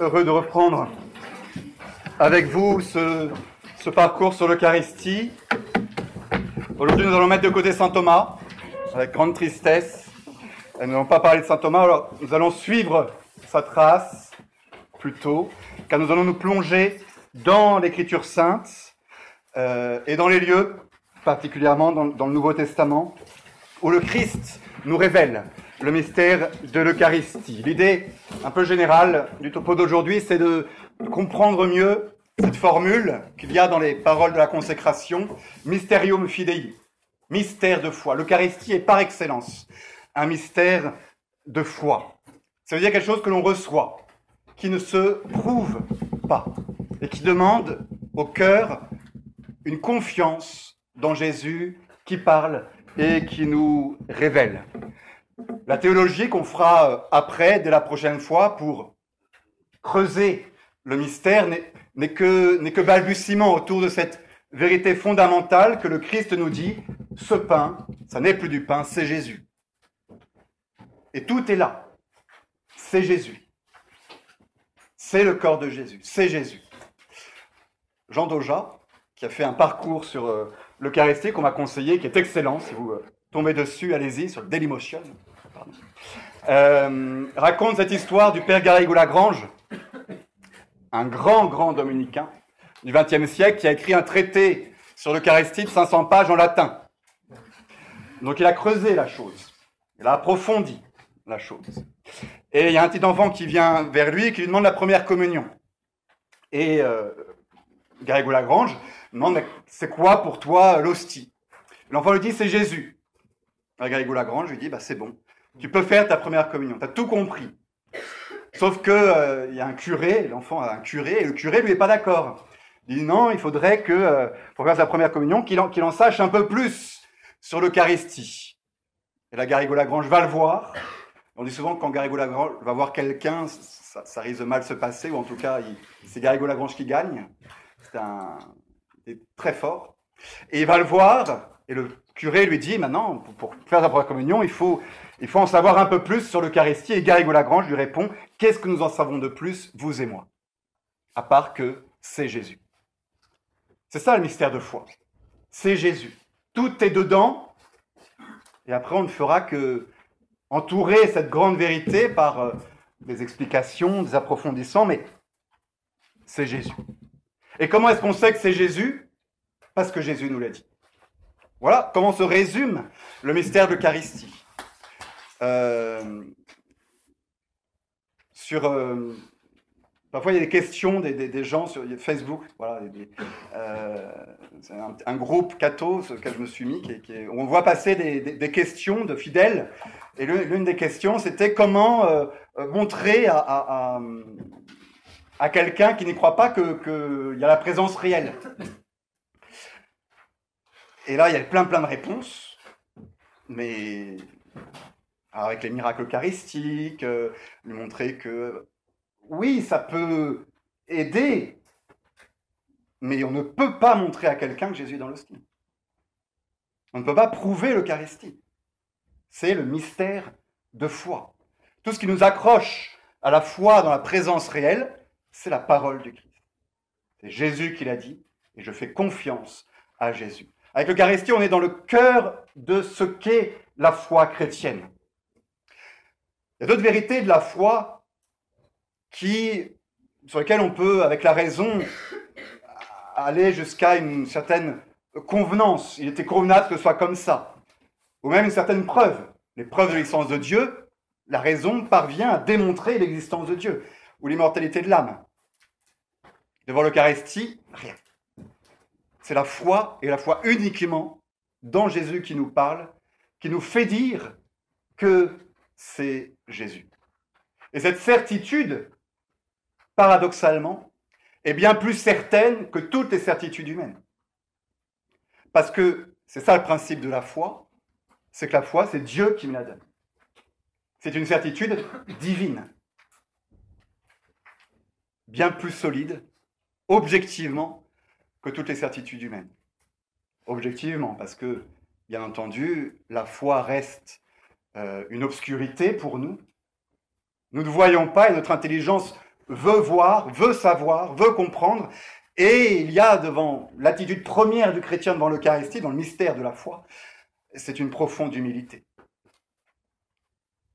heureux de reprendre avec vous ce, parcours sur l'Eucharistie. Aujourd'hui, nous allons mettre de côté Saint Thomas, avec grande tristesse. Nous n'allons pas parler de Saint Thomas, alors nous allons suivre sa trace plutôt, car nous allons nous plonger dans l'Écriture sainte euh, et dans les lieux, particulièrement dans le Nouveau Testament, où le Christ nous révèle le mystère de l'Eucharistie. L'idée un peu générale du topo d'aujourd'hui, c'est de comprendre mieux cette formule qu'il y a dans les paroles de la consécration, Mysterium Fidei, mystère de foi. L'Eucharistie est par excellence un mystère de foi. Ça veut dire quelque chose que l'on reçoit, qui ne se prouve pas, et qui demande au cœur une confiance dans Jésus qui parle et qui nous révèle. La théologie qu'on fera euh, après, dès la prochaine fois, pour creuser le mystère, n'est que, que balbutiement autour de cette vérité fondamentale que le Christ nous dit, ce pain, ça n'est plus du pain, c'est Jésus. Et tout est là. C'est Jésus. C'est le corps de Jésus. C'est Jésus. Jean Doja, qui a fait un parcours sur euh, l'Eucharistie qu'on m'a conseillé, qui est excellent, si vous euh, tombez dessus, allez-y, sur le Dailymotion, euh, raconte cette histoire du père Garrigou-Lagrange, un grand, grand dominicain du XXe siècle qui a écrit un traité sur l'Eucharistie de 500 pages en latin. Donc il a creusé la chose, il a approfondi la chose. Et il y a un petit enfant qui vient vers lui et qui lui demande la première communion. Et euh, Garrigou-Lagrange demande C'est quoi pour toi l'hostie? L'enfant lui dit C'est Jésus. Garrigou-Lagrange lui dit bah, C'est bon, tu peux faire ta première communion, tu as tout compris. Sauf que euh, il y a un curé, l'enfant a un curé, et le curé lui est pas d'accord. Il dit non, il faudrait que, euh, pour faire sa première communion, qu'il en, sache un peu plus sur l'Eucharistie. Et la Garrigou-Lagrange va le voir. On dit souvent que quand Garrigou-Lagrange va voir quelqu'un, ça, risque de mal se passer, ou en tout cas, c'est Garrigou-Lagrange qui gagne. C'est un, très fort. Et il va le voir, et le curé lui dit, maintenant, pour, faire sa première communion, il faut, il faut en savoir un peu plus sur l'Eucharistie. Et Garrigou-Lagrange lui répond, qu'est-ce que nous en savons de plus, vous et moi À part que c'est Jésus. C'est ça le mystère de foi. C'est Jésus. Tout est dedans. Et après, on ne fera que entourer cette grande vérité par euh, des explications, des approfondissements, mais c'est Jésus. Et comment est-ce qu'on sait que c'est Jésus? Parce que Jésus nous l'a dit. Voilà comment se résume le mystère de l'Eucharistie. Euh, sur, euh, parfois, il y a des questions des, gens sur Facebook. Voilà, euh, c'est un, groupe catho sur lequel je me suis mis. On voit passer des, questions de fidèles. Et l'une des questions, c'était comment montrer à, à, quelqu'un qui n'y croit pas qu'il y a la présence réelle. Et là, il y a plein, plein de réponses. Mais avec les miracles eucharistiques, euh, lui montrer que oui, ça peut aider, mais on ne peut pas montrer à quelqu'un que Jésus est dans l'hostie. On ne peut pas prouver l'Eucharistie. C'est le mystère de foi. Tout ce qui nous accroche à la foi dans la présence réelle, c'est la parole du Christ. C'est Jésus qui l'a dit, et je fais confiance à Jésus. Avec l'Eucharistie, on est dans le cœur de ce qu'est la foi chrétienne. Il y a d'autres vérités de la foi qui, sur lesquelles on peut, avec la raison, aller jusqu'à une certaine convenance. Il était convenable que ce soit comme ça. Ou même une certaine preuve. Les preuves de l'existence de Dieu, la raison parvient à démontrer l'existence de Dieu ou l'immortalité de l'âme. Devant l'Eucharistie, rien. C'est la foi, et la foi uniquement dans Jésus qui nous parle, qui nous fait dire que c'est Jésus. Et cette certitude, paradoxalement, est bien plus certaine que toutes les certitudes humaines. Parce que c'est ça le principe de la foi, c'est que la foi, c'est Dieu qui me la donne. C'est une certitude divine, bien plus solide, objectivement, que toutes les certitudes humaines. Objectivement, parce que, bien entendu, la foi reste euh, une obscurité pour nous. Nous ne voyons pas et notre intelligence veut voir, veut savoir, veut comprendre. Et il y a devant l'attitude première du chrétien devant l'Eucharistie, dans le mystère de la foi, c'est une profonde humilité.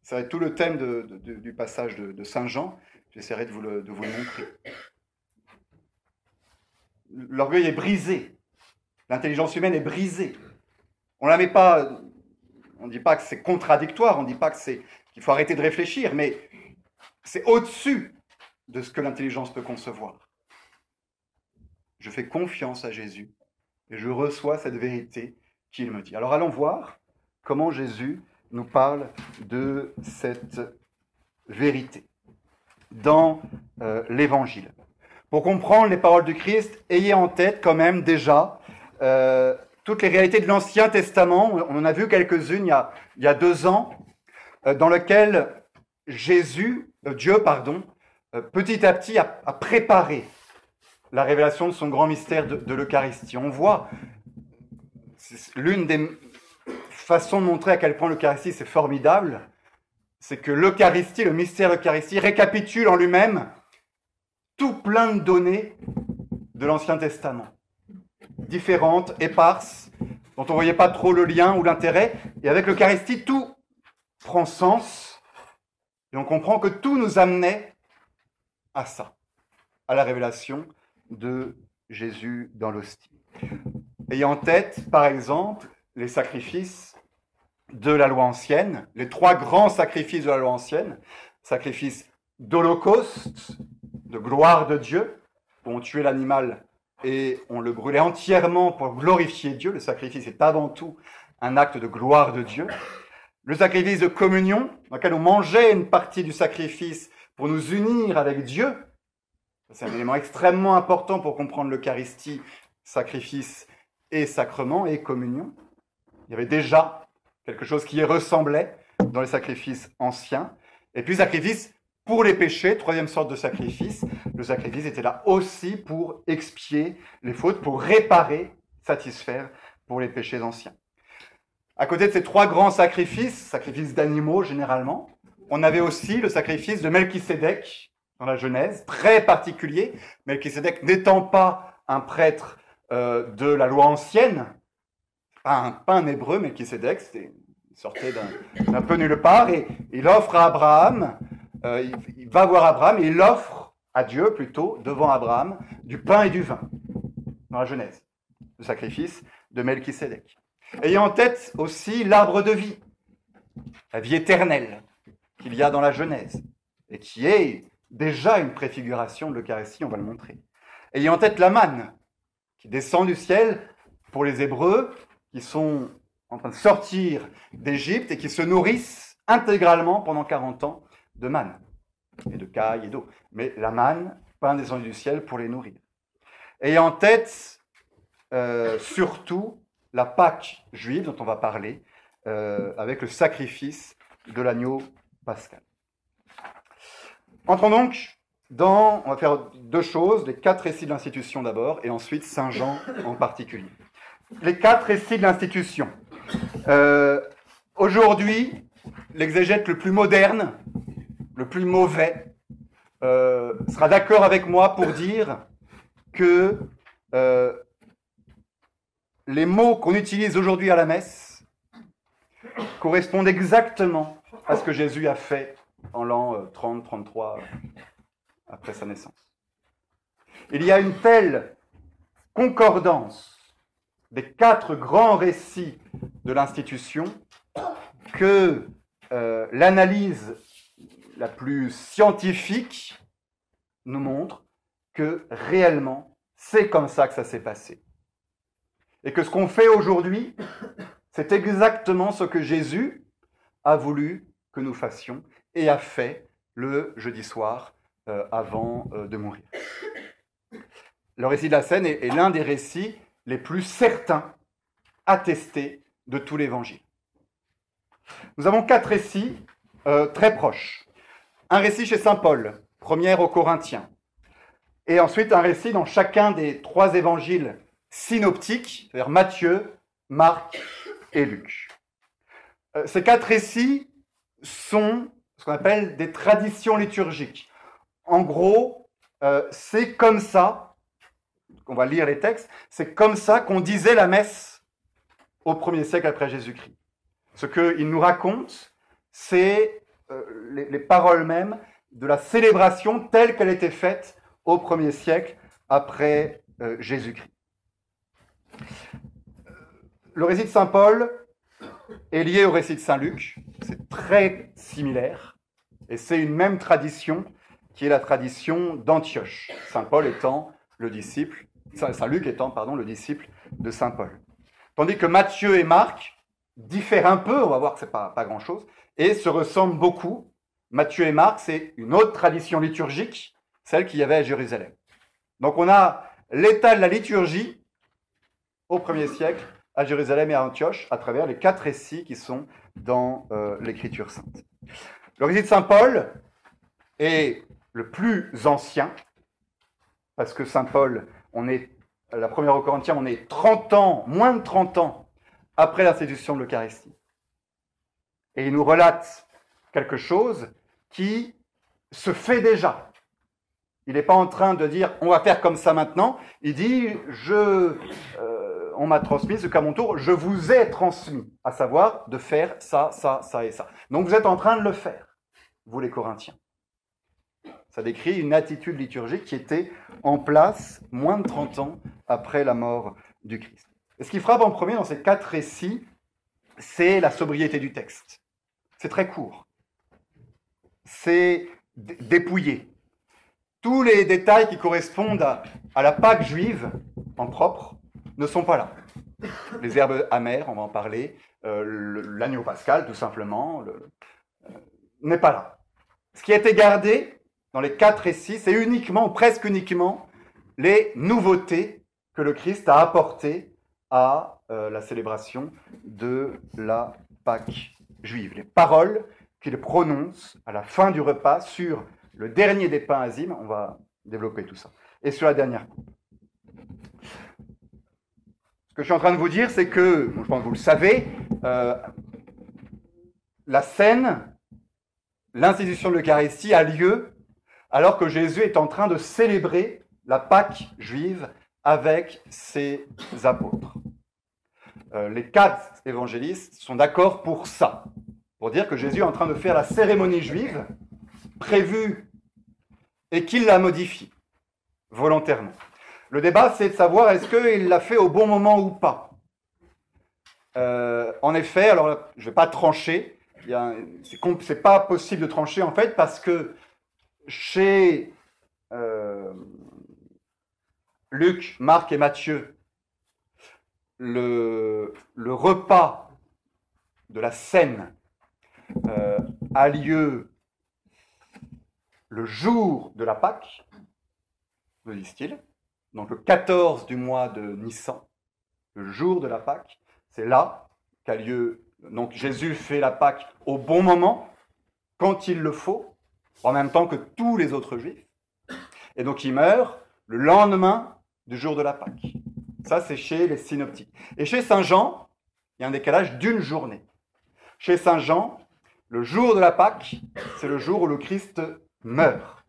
Ça va être tout le thème du passage de, Saint Jean. J'essaierai de vous le, montrer. L'orgueil est brisé. L'intelligence humaine est brisée. On la met pas. On ne dit pas que c'est contradictoire. On ne dit pas que c'est qu'il faut arrêter de réfléchir, mais c'est au-dessus de ce que l'intelligence peut concevoir. Je fais confiance à Jésus et je reçois cette vérité qu'il me dit. Alors allons voir comment Jésus nous parle de cette vérité dans euh, l'Évangile. Pour comprendre les paroles du Christ, ayez en tête quand même déjà euh, toutes les réalités de l'Ancien Testament. On en a vu quelques-unes il, y a deux ans, euh, dans lesquelles Jésus, Dieu, pardon, petit à petit a, préparé la révélation de son grand mystère de, de l'Eucharistie. On voit l'une des façon de montrer à quel point l'Eucharistie c'est formidable, c'est que l'Eucharistie, le mystère de l'Eucharistie, récapitule en lui-même tout plein de données de l'Ancien Testament, différentes, éparses, dont on ne voyait pas trop le lien ou l'intérêt. Et avec l'Eucharistie, tout prend sens et on comprend que tout nous amenait à ça, à la révélation de Jésus dans l'hostie. Ayant en tête, par exemple, les sacrifices de la loi ancienne, les trois grands sacrifices de la loi ancienne, sacrifice d'holocauste, de gloire de Dieu, où on tuait l'animal et on le brûlait entièrement pour glorifier Dieu. Le sacrifice est avant tout un acte de gloire de Dieu. Le sacrifice de communion, dans lequel on mangeait une partie du sacrifice pour nous unir avec Dieu. C'est un élément extrêmement important pour comprendre l'Eucharistie, sacrifice et sacrement et communion. Il y avait déjà quelque chose qui y ressemblait dans les sacrifices anciens. Et puis sacrifice pour les péchés, troisième sorte de sacrifice. Le sacrifice était là aussi pour expier les fautes, pour réparer, satisfaire pour les péchés anciens. À côté de ces trois grands sacrifices, sacrifices d'animaux généralement, on avait aussi le sacrifice de Melchisédek dans la Genèse, très particulier. Melchisédek n'étant pas un prêtre euh, de la loi ancienne, pas un, hébreu, mais qui Sédek, il sortait d'un peu nulle part, et il offre à Abraham, euh, il, va voir Abraham, et il offre à Dieu plutôt, devant Abraham, du pain et du vin, dans la Genèse, le sacrifice de Melchisédek. Ayant en tête aussi l'arbre de vie, la vie éternelle qu'il y a dans la Genèse, et qui est déjà une préfiguration de l'Eucharistie, on va le montrer. Ayant en tête la manne, qui descend du ciel pour les Hébreux, qui sont en train de sortir d'Égypte et qui se nourrissent intégralement pendant 40 ans de manne et de caille et d'eau. Mais la manne, pain descendu du ciel pour les nourrir. Et en tête euh, surtout la Pâque juive dont on va parler euh, avec le sacrifice de l'agneau pascal. Entrons donc dans, on va faire deux choses, les quatre récits de l'institution d'abord et ensuite Saint Jean en particulier les quatre récits de l'institution. Euh, aujourd'hui, l'exégète le plus moderne, le plus mauvais, euh, sera d'accord avec moi pour dire que euh, les mots qu'on utilise aujourd'hui à la messe correspondent exactement à ce que Jésus a fait en l'an 30-33 après sa naissance. Il y a une telle concordance des quatre grands récits de l'institution que euh, l'analyse la plus scientifique nous montre que réellement, c'est comme ça que ça s'est passé. Et que ce qu'on fait aujourd'hui, c'est exactement ce que Jésus a voulu que nous fassions et a fait le jeudi soir euh, avant euh, de mourir. Le récit de la scène est l'un des récits les plus certains attestés de tout l'évangile. Nous avons quatre récits euh, très proches. Un récit chez Saint Paul, première aux Corinthiens, et ensuite un récit dans chacun des trois évangiles synoptiques, c'est-à-dire Matthieu, Marc et Luc. Euh, ces quatre récits sont ce qu'on appelle des traditions liturgiques. en gros, euh, c'est comme ça, on va lire les textes, c'est comme ça qu'on disait la messe au premier siècle après Jésus-Christ. Ce qu'il nous raconte, c'est euh, les, paroles mêmes de la célébration telle qu'elle était faite au premier siècle après euh, Jésus-Christ. Le récit de Saint Paul est lié au récit de Saint Luc, c'est très similaire, et c'est une même tradition qui est la tradition d'Antioche, Saint Paul étant le disciple, Saint Luc étant le disciple de Saint Paul. Tandis que Matthieu et Marc diffèrent un peu, on va voir que ce n'est pas, pas grand-chose, et se ressemblent beaucoup. Matthieu et Marc, c'est une autre tradition liturgique, celle qu'il y avait à Jérusalem. Donc on a l'état de la liturgie au premier siècle à Jérusalem et à Antioche à travers les quatre récits qui sont dans euh, l'Écriture sainte. Le récit de Saint Paul est le plus ancien, parce que Saint Paul, on est, la première au Corinthiens, on est 30 ans, moins de 30 ans après l'institution de l'Eucharistie. Et il nous relate quelque chose qui se fait déjà. Il n'est pas en train de dire on va faire comme ça maintenant. Il dit je, euh, on m'a transmis ce qu'à mon tour je vous ai transmis, à savoir de faire ça, ça, ça et ça. Donc vous êtes en train de le faire, vous les Corinthiens. Ça décrit une attitude liturgique qui était en place moins de 30 ans après la mort du Christ. Et ce qui frappe en premier dans ces quatre récits, c'est la sobriété du texte. C'est très court. C'est dépouillé. Tous les détails qui correspondent à, la Pâque juive en propre ne sont pas là. Les herbes amères, on va en parler, euh, l'agneau pascal, tout simplement, euh, n'est pas là. Ce qui a été gardé, dans les quatre récits, c'est uniquement, presque uniquement, les nouveautés que le Christ a apportées à euh, la célébration de la Pâque juive. Les paroles qu'il prononce à la fin du repas sur le dernier des pains azimes, on va développer tout ça, et sur la dernière. Ce que je suis en train de vous dire, c'est que, je pense que vous le savez, euh, la scène, l'institution de l'Eucharistie a lieu alors que Jésus est en train de célébrer la Pâque juive avec ses apôtres. Euh, les quatre évangélistes sont d'accord pour ça, pour dire que Jésus est en train de faire la cérémonie juive prévue et qu'il la modifie volontairement. Le débat, c'est de savoir est-ce qu'il l'a fait au bon moment ou pas. Euh, en effet, alors je ne vais pas trancher, ce n'est pas possible de trancher en fait parce que chez euh, Luc, Marc et Matthieu, le, repas de la scène euh, a lieu le jour de la Pâque, me disent-ils, donc le 14 du mois de Nissan, le jour de la Pâque, c'est là qu'a lieu, donc Jésus fait la Pâque au bon moment, quand il le faut, en même temps que tous les autres juifs. Et donc il meurt le lendemain du jour de la Pâque. Ça, c'est chez les synoptiques. Et chez Saint Jean, il y a un décalage d'une journée. Chez Saint Jean, le jour de la Pâque, c'est le jour où le Christ meurt.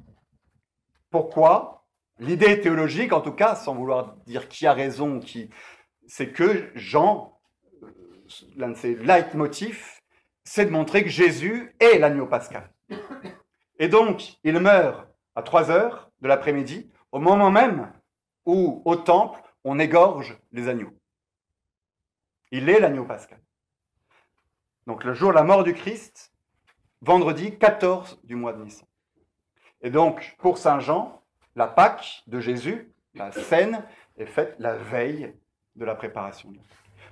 Pourquoi? L'idée théologique, en tout cas, sans vouloir dire qui a raison, qui, c'est que Jean, euh, l'un de ses leitmotifs, c'est de montrer que Jésus est l'agneau pascal. Et donc, il meurt à 3 heures de l'après-midi, au moment même où, au temple, on égorge les agneaux. Il est l'agneau pascal. Donc, le jour de la mort du Christ, vendredi 14 du mois de Nissan. Et donc, pour Saint Jean, la Pâque de Jésus, la scène, est faite la veille de la préparation.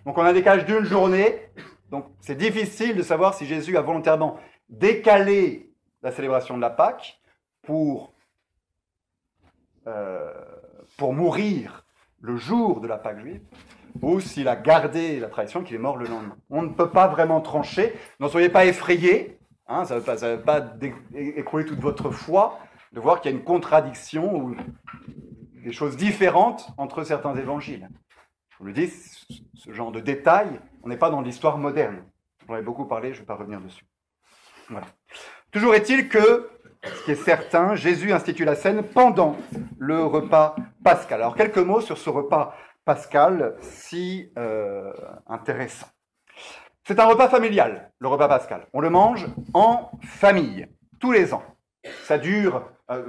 Donc, on a décalage d'une journée. Donc, c'est difficile de savoir si Jésus a volontairement décalé la célébration de la Pâque pour, euh, pour mourir le jour de la Pâque juive, ou s'il a gardé la tradition qu'il est mort le lendemain. On ne peut pas vraiment trancher. N'en soyez pas effrayés. Hein, ça ne veut pas, écrouler toute votre foi de voir qu'il y a une contradiction ou des choses différentes entre certains évangiles. Je vous le dis, ce genre de détails, on n'est pas dans l'histoire moderne. J'en ai beaucoup parlé, je ne vais pas revenir dessus. Voilà. Toujours est-il que, ce qui est certain, Jésus institue la scène pendant le repas pascal. Alors quelques mots sur ce repas pascal si euh, intéressant. C'est un repas familial, le repas pascal. On le mange en famille, tous les ans. Ça dure, euh,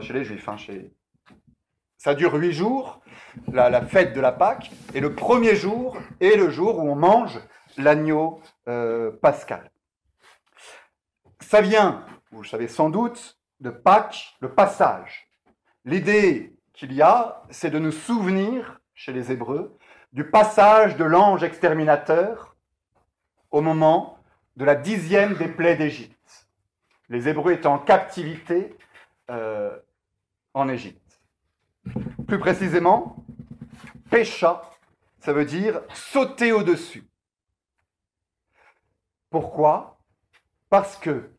chez les juifs, hein, chez... ça dure huit jours, la, fête de la Pâque, et le premier jour est le jour où on mange l'agneau euh, pascal. Ça vient, vous le savez sans doute, de Pâques, le passage. L'idée qu'il y a, c'est de nous souvenir, chez les Hébreux, du passage de l'ange exterminateur au moment de la dixième des plaies d'Égypte. Les Hébreux étaient en captivité euh, en Égypte. Plus précisément, pécha, ça veut dire sauter au-dessus. Pourquoi? Parce que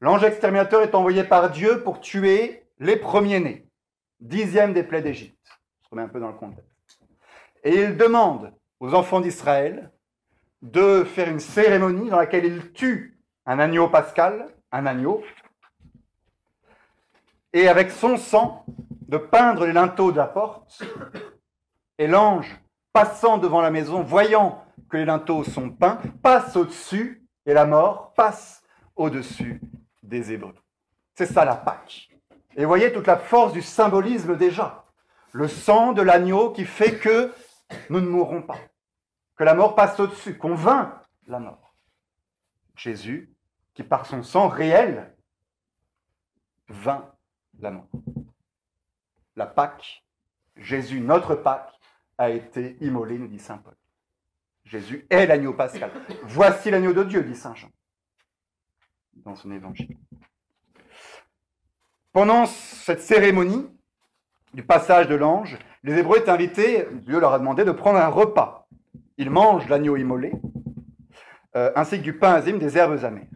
l'ange exterminateur est envoyé par Dieu pour tuer les premiers-nés, dixième des plaies d'Égypte. Je remets un peu dans le contexte. Et il demande aux enfants d'Israël de faire une cérémonie dans laquelle il tue un agneau pascal, un agneau, et avec son sang, de peindre les linteaux de la porte, et l'ange, passant devant la maison, voyant que les linteaux sont peints, passe au-dessus, et la mort passe au-dessus des Hébreux. C'est ça la Pâque. Et voyez toute la force du symbolisme déjà. Le sang de l'agneau qui fait que nous ne mourrons pas que la mort passe au-dessus, qu'on vainc la mort. Jésus, qui par son sang réel, vainc la mort. La Pâque, Jésus, notre Pâque, a été immolé, nous dit Saint Paul. Jésus est l'agneau pascal. Voici l'agneau de Dieu, dit Saint Jean dans son évangile. Pendant cette cérémonie du passage de l'ange, les Hébreux étaient invités, Dieu leur a demandé de prendre un repas. Ils mangent l'agneau immolé, euh, ainsi que du pain azime, des herbes amères.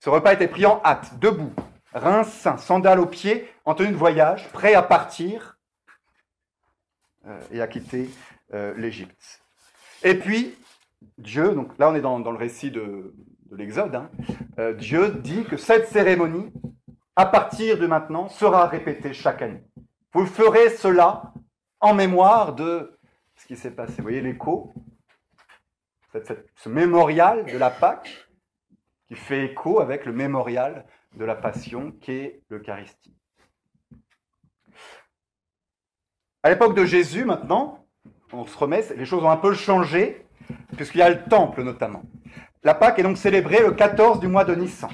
Ce repas était pris en hâte, debout, reins sains, sandales aux pieds, en tenue de voyage, prêt à partir euh, et à quitter euh, l'Égypte. Et puis, Dieu, donc là on est dans, le récit de, l'Exode, hein, Dieu dit que cette cérémonie, à partir de maintenant, sera répétée chaque année. Vous ferez cela en mémoire de ce qui s'est passé. Vous voyez l'écho? Ce mémorial de la Pâque qui fait écho avec le mémorial de la Passion qu'est l'Eucharistie. À l'époque de Jésus, maintenant, on se remet, les choses ont un peu changé, puisqu'il y a le temple notamment. La Pâque est donc célébrée le 14 du mois de Nissan.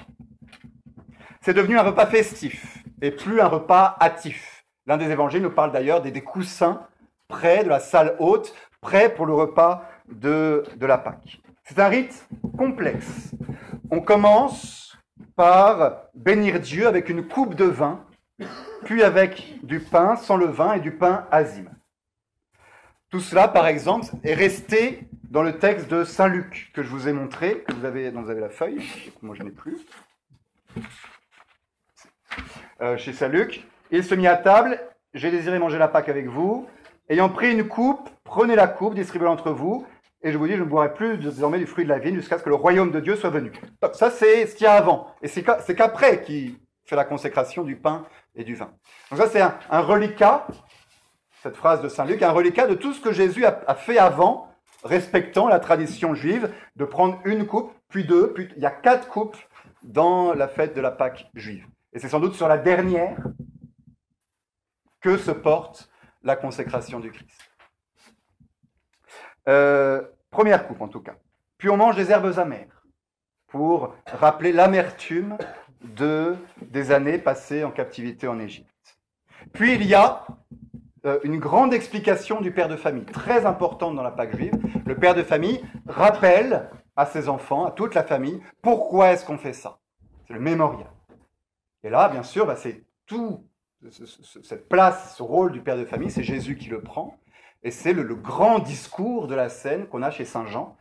C'est devenu un repas festif et plus un repas hâtif. L'un des évangiles nous parle d'ailleurs des, coussins près de la salle haute, prêts pour le repas de, la Pâque. C'est un rite complexe. On commence par bénir Dieu avec une coupe de vin, puis avec du pain sans le vin et du pain azime. Tout cela, par exemple, est resté dans le texte de Saint Luc que je vous ai montré, que vous avez, dont vous avez la feuille. Moi, je n'ai plus. Euh, chez Saint Luc. Il se mit à table. J'ai désiré manger la Pâque avec vous. Ayant pris une coupe, prenez la coupe, distribuez-la entre vous. Et je vous dis, je ne boirai plus désormais du fruit de la vigne jusqu'à ce que le royaume de Dieu soit venu. Ça, c'est ce qu'il y a avant. Et c'est qu'après qu'il fait la consécration du pain et du vin. Donc ça, c'est un, reliquat, cette phrase de Saint Luc, un reliquat de tout ce que Jésus a, fait avant, respectant la tradition juive, de prendre une coupe, puis deux, puis il y a quatre coupes dans la fête de la Pâque juive. Et c'est sans doute sur la dernière que se porte la consécration du Christ. Euh, première coupe en tout cas. Puis on mange des herbes amères pour rappeler l'amertume de, des années passées en captivité en Égypte. Puis il y a une grande explication du père de famille, très importante dans la Pâque juive. Le père de famille rappelle à ses enfants, à toute la famille, pourquoi est-ce qu'on fait ça C'est le mémorial. Et là, bien sûr, bah, c'est tout cette place, ce rôle du père de famille, c'est Jésus qui le prend. Et c'est le, grand discours de la scène qu'on a chez Saint Jean,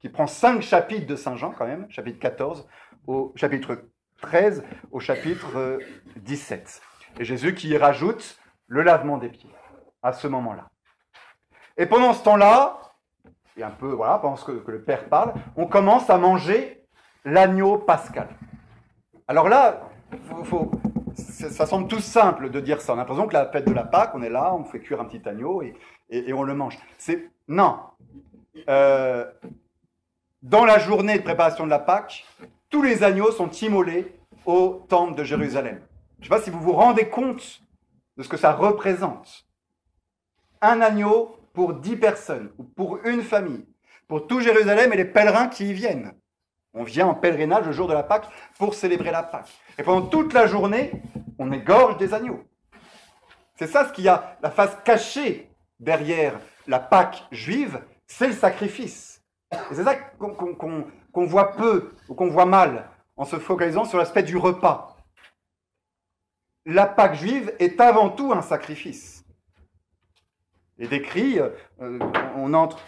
qui prend cinq chapitres de Saint Jean quand même, chapitre 14 au chapitre 13 au chapitre 17. Euh, Et Jésus qui y rajoute le lavement des pieds à ce moment-là. Et pendant ce temps-là, et un peu, voilà, pendant que, que le Père parle, on commence à manger l'agneau pascal. Alors là, ça semble tout simple de dire ça. On a l'impression que la fête de la Pâque, on est là, on fait cuire un petit agneau et, on le mange. C'est non. Euh, dans la journée de préparation de la Pâque, tous les agneaux sont immolés au temple de Jérusalem. Je ne sais pas si vous vous rendez compte de ce que ça représente. Un agneau pour dix personnes, ou pour une famille, pour tout Jérusalem et les pèlerins qui y viennent. On vient en pèlerinage le jour de la Pâque pour célébrer la Pâque. Et pendant toute la journée, on égorge des agneaux. C'est ça ce qu'il y a, la face cachée derrière la Pâque juive, c'est le sacrifice. Et c'est ça qu'on voit peu ou qu'on voit mal en se focalisant sur l'aspect du repas. La Pâque juive est avant tout un sacrifice. Et décrit, euh, on entre,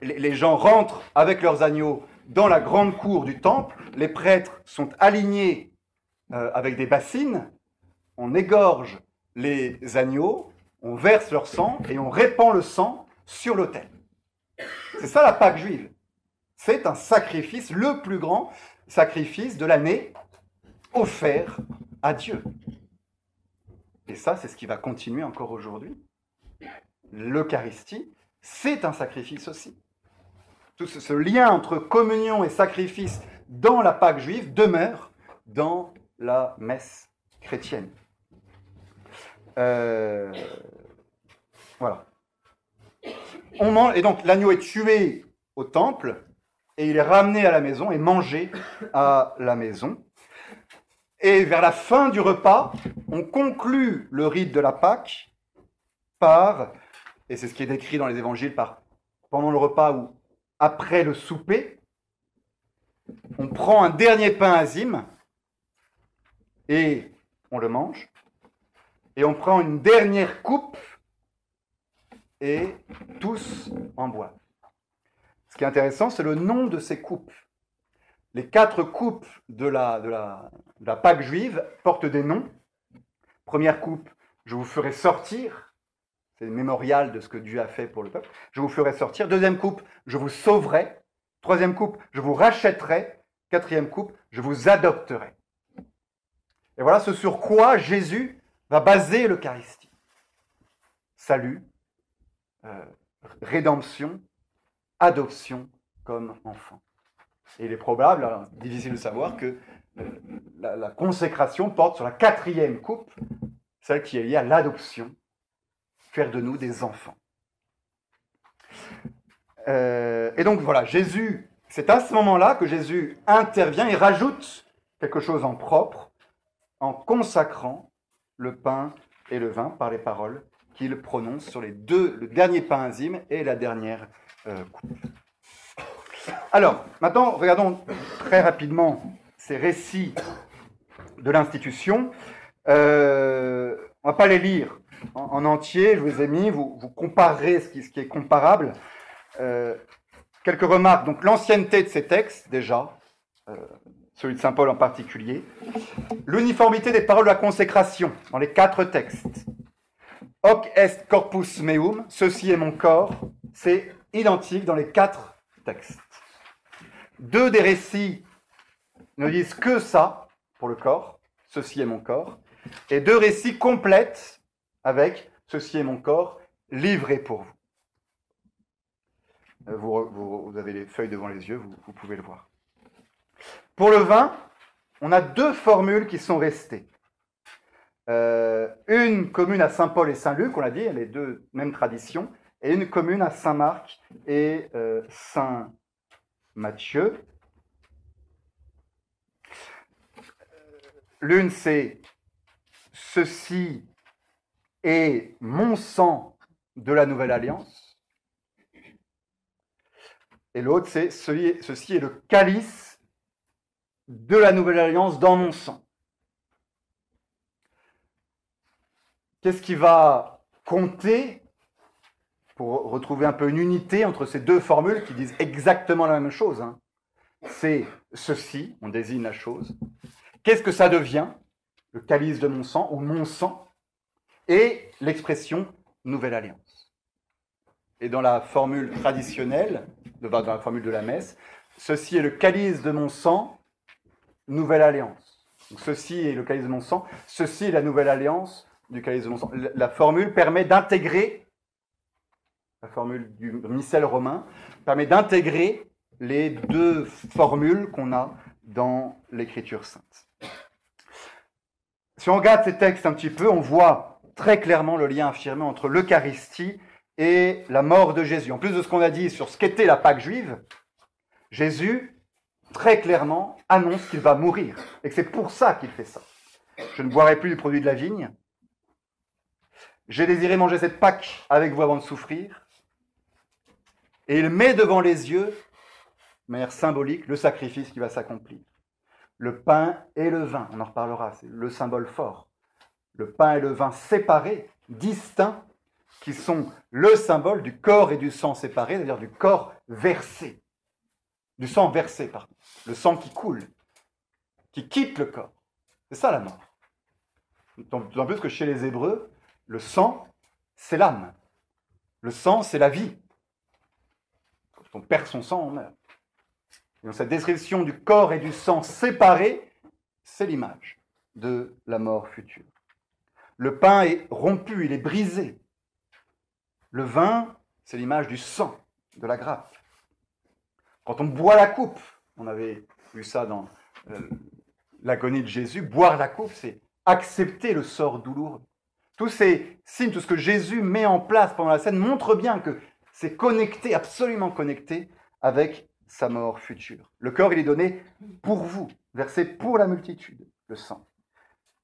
les gens rentrent avec leurs agneaux dans la grande cour du temple, les prêtres sont alignés euh, avec des bassines, on égorge les agneaux, on verse leur sang et on répand le sang sur l'autel. C'est ça la Pâque juive. C'est un sacrifice, le plus grand sacrifice de l'année, offert à Dieu. Et ça, c'est ce qui va continuer encore aujourd'hui. L'Eucharistie, c'est un sacrifice aussi tout ce, lien entre communion et sacrifice dans la Pâque juive demeure dans la messe chrétienne. Euh, voilà. On et donc l'agneau est tué au temple et il est ramené à la maison et mangé à la maison. Et vers la fin du repas, on conclut le rite de la Pâque par, et c'est ce qui est décrit dans les évangiles, par pendant le repas où après le souper, on prend un dernier pain azime et on le mange. Et on prend une dernière coupe et tous en boivent. Ce qui est intéressant, c'est le nom de ces coupes. Les quatre coupes de la, de la, de la Pâque juive portent des noms. Première coupe, je vous ferai sortir. C'est le mémorial de ce que Dieu a fait pour le peuple. Je vous ferai sortir. Deuxième coupe, je vous sauverai. Troisième coupe, je vous rachèterai. Quatrième coupe, je vous adopterai. Et voilà ce sur quoi Jésus va baser l'Eucharistie. Salut, euh, rédemption, adoption comme enfant. Et il est probable, difficile de savoir, que euh, la consécration porte sur la quatrième coupe, celle qui est liée à l'adoption de nous des enfants. Euh, et donc voilà, Jésus, c'est à ce moment-là que Jésus intervient et rajoute quelque chose en propre en consacrant le pain et le vin par les paroles qu'il prononce sur les deux, le dernier pain enzyme et la dernière euh, coupe. Alors, maintenant, regardons très rapidement ces récits de l'institution. Euh, on ne va pas les lire en, entier, je vous ai mis, vous, vous comparerez ce qui, est comparable. Euh, quelques remarques. Donc l'ancienneté de ces textes, déjà, euh, celui de Saint Paul en particulier. L'uniformité des paroles de la consécration dans les quatre textes. Hoc est corpus meum, ceci est mon corps, c'est identique dans les quatre textes. Deux des récits ne disent que ça pour le corps, ceci est mon corps, et deux récits complètent avec Ceci est mon corps livré pour vous. Euh, vous, avez les feuilles devant les yeux, vous, pouvez le voir. Pour le vin, on a deux formules qui sont restées. Euh, une commune à Saint-Paul et Saint-Luc, on l'a dit, les deux mêmes traditions, et une commune à Saint-Marc et euh, Saint-Matthieu. L'une, c'est ceci et mon sang de la nouvelle alliance. Et l'autre, c'est ceci est le calice de la nouvelle alliance dans mon sang. Qu'est-ce qui va compter pour retrouver un peu une unité entre ces deux formules qui disent exactement la même chose hein? C'est ceci, on désigne la chose. Qu'est-ce que ça devient Le calice de mon sang ou mon sang? Et l'expression nouvelle alliance. Et dans la formule traditionnelle, dans la formule de la messe, ceci est le calice de mon sang, nouvelle alliance. ceci est le calice de mon sang, ceci est la nouvelle alliance du calice de mon sang. La formule permet d'intégrer, la formule du missel romain, permet d'intégrer les deux formules qu'on a dans l'Écriture sainte. Si on regarde ces textes un petit peu, on voit très clairement le lien affirmé entre l'Eucharistie et la mort de Jésus. En plus de ce qu'on a dit sur ce qu'était la Pâque juive, Jésus, très clairement, annonce qu'il va mourir et que c'est pour ça qu'il fait ça. Je ne boirai plus du produit de la vigne. J'ai désiré manger cette Pâque avec vous avant de souffrir. Et il met devant les yeux, de manière symbolique, le sacrifice qui va s'accomplir. Le pain et le vin, on en reparlera, c'est le symbole fort. Le pain et le vin séparés, distincts, qui sont le symbole du corps et du sang séparés, c'est-à-dire du corps versé. Du sang versé, pardon. Le sang qui coule, qui quitte le corps. C'est ça la mort. D'autant plus que chez les Hébreux, le sang, c'est l'âme. Le sang, c'est la vie. Quand on perd son sang, on meurt. Et donc cette description du corps et du sang séparés, c'est l'image de la mort future. Le pain est rompu, il est brisé. Le vin, c'est l'image du sang, de la grappe. Quand on boit la coupe, on avait vu ça dans euh, l'agonie de Jésus, boire la coupe, c'est accepter le sort douloureux. Tous ces signes, tout ce que Jésus met en place pendant la scène montre bien que c'est connecté, absolument connecté avec sa mort future. Le corps, il est donné pour vous, versé pour la multitude, le sang,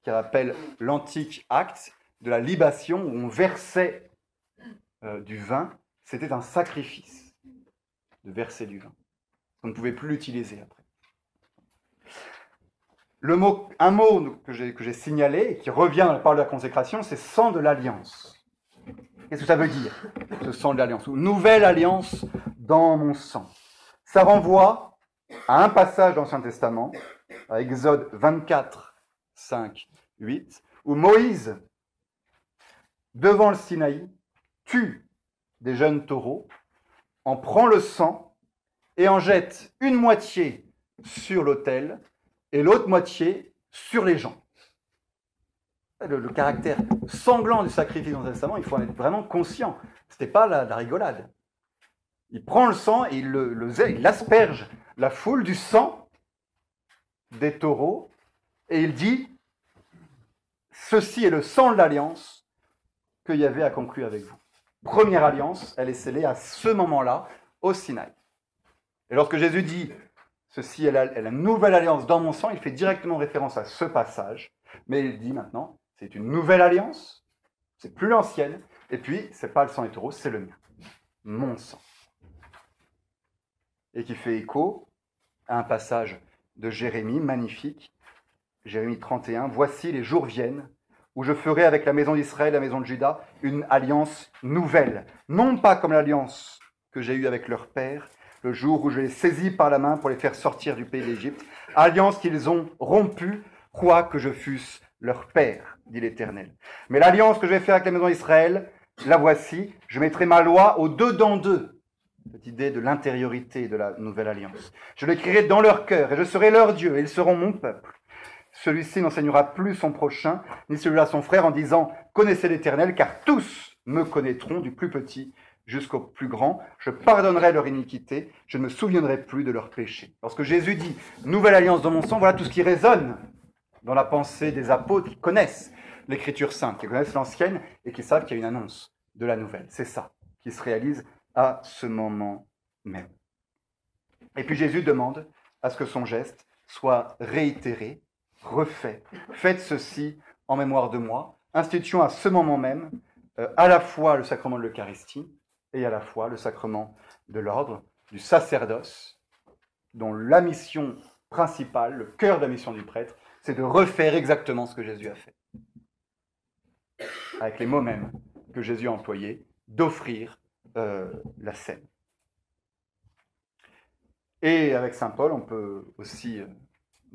qui rappelle l'antique acte de la libation où on versait euh, du vin, c'était un sacrifice de verser du vin. On ne pouvait plus l'utiliser après. Le mot, un mot que j'ai signalé et qui revient dans la parole de la consécration, c'est sang de l'alliance. Qu'est-ce que ça veut dire, ce sang de l'alliance Ou nouvelle alliance dans mon sang. Ça renvoie à un passage dans l'Ancien Testament, à Exode 24, 5, 8, où Moïse, devant le Sinaï, tue des jeunes taureaux, en prend le sang et en jette une moitié sur l'autel et l'autre moitié sur les gens. Le, caractère sanglant du sacrifice dans Testament, il faut en être vraiment conscient. Ce n'était pas la, rigolade. Il prend le sang et il, le, il asperge la foule du sang des taureaux et il dit Ceci est le sang de l'alliance qu'il y avait à conclure avec vous première alliance, elle est scellée à ce moment-là au Sinaï. Et lorsque Jésus dit ceci est la, nouvelle alliance dans mon sang, il fait directement référence à ce passage, mais il dit maintenant c'est une nouvelle alliance, c'est plus l'ancienne, et puis c'est pas le sang des taureaux, c'est le mien, mon sang. Et qui fait écho à un passage de Jérémie magnifique, Jérémie 31, Voici les jours viennent où je ferai avec la maison d'Israël, la maison de Juda, une alliance nouvelle. Non pas comme l'alliance que j'ai eue avec leur père, le jour où je les saisis par la main pour les faire sortir du pays d'Égypte, alliance qu'ils ont rompue, quoique je fusse leur père, dit l'Éternel. Mais l'alliance que je vais faire avec la maison d'Israël, la voici, je mettrai ma loi au dedans d'eux. Cette idée de l'intériorité de la nouvelle alliance. Je l'écrirai dans leur cœur et je serai leur Dieu et ils seront mon peuple. Celui-ci n'enseignera plus son prochain, ni celui-là son frère, en disant Connaissez l'Éternel, car tous me connaîtront, du plus petit jusqu'au plus grand. Je pardonnerai leur iniquité, je ne me souviendrai plus de leurs péchés. Lorsque Jésus dit Nouvelle alliance dans mon sang, voilà tout ce qui résonne dans la pensée des apôtres qui connaissent l'Écriture sainte, qui connaissent l'ancienne et qui savent qu'il y a une annonce de la nouvelle. C'est ça qui se réalise à ce moment même. Et puis Jésus demande à ce que son geste soit réitéré refait. Faites ceci en mémoire de moi. Instituons à ce moment même euh, à la fois le sacrement de l'Eucharistie et à la fois le sacrement de l'ordre, du sacerdoce, dont la mission principale, le cœur de la mission du prêtre, c'est de refaire exactement ce que Jésus a fait. Avec les mots mêmes que Jésus a employés, d'offrir euh, la scène. Et avec Saint Paul, on peut aussi euh,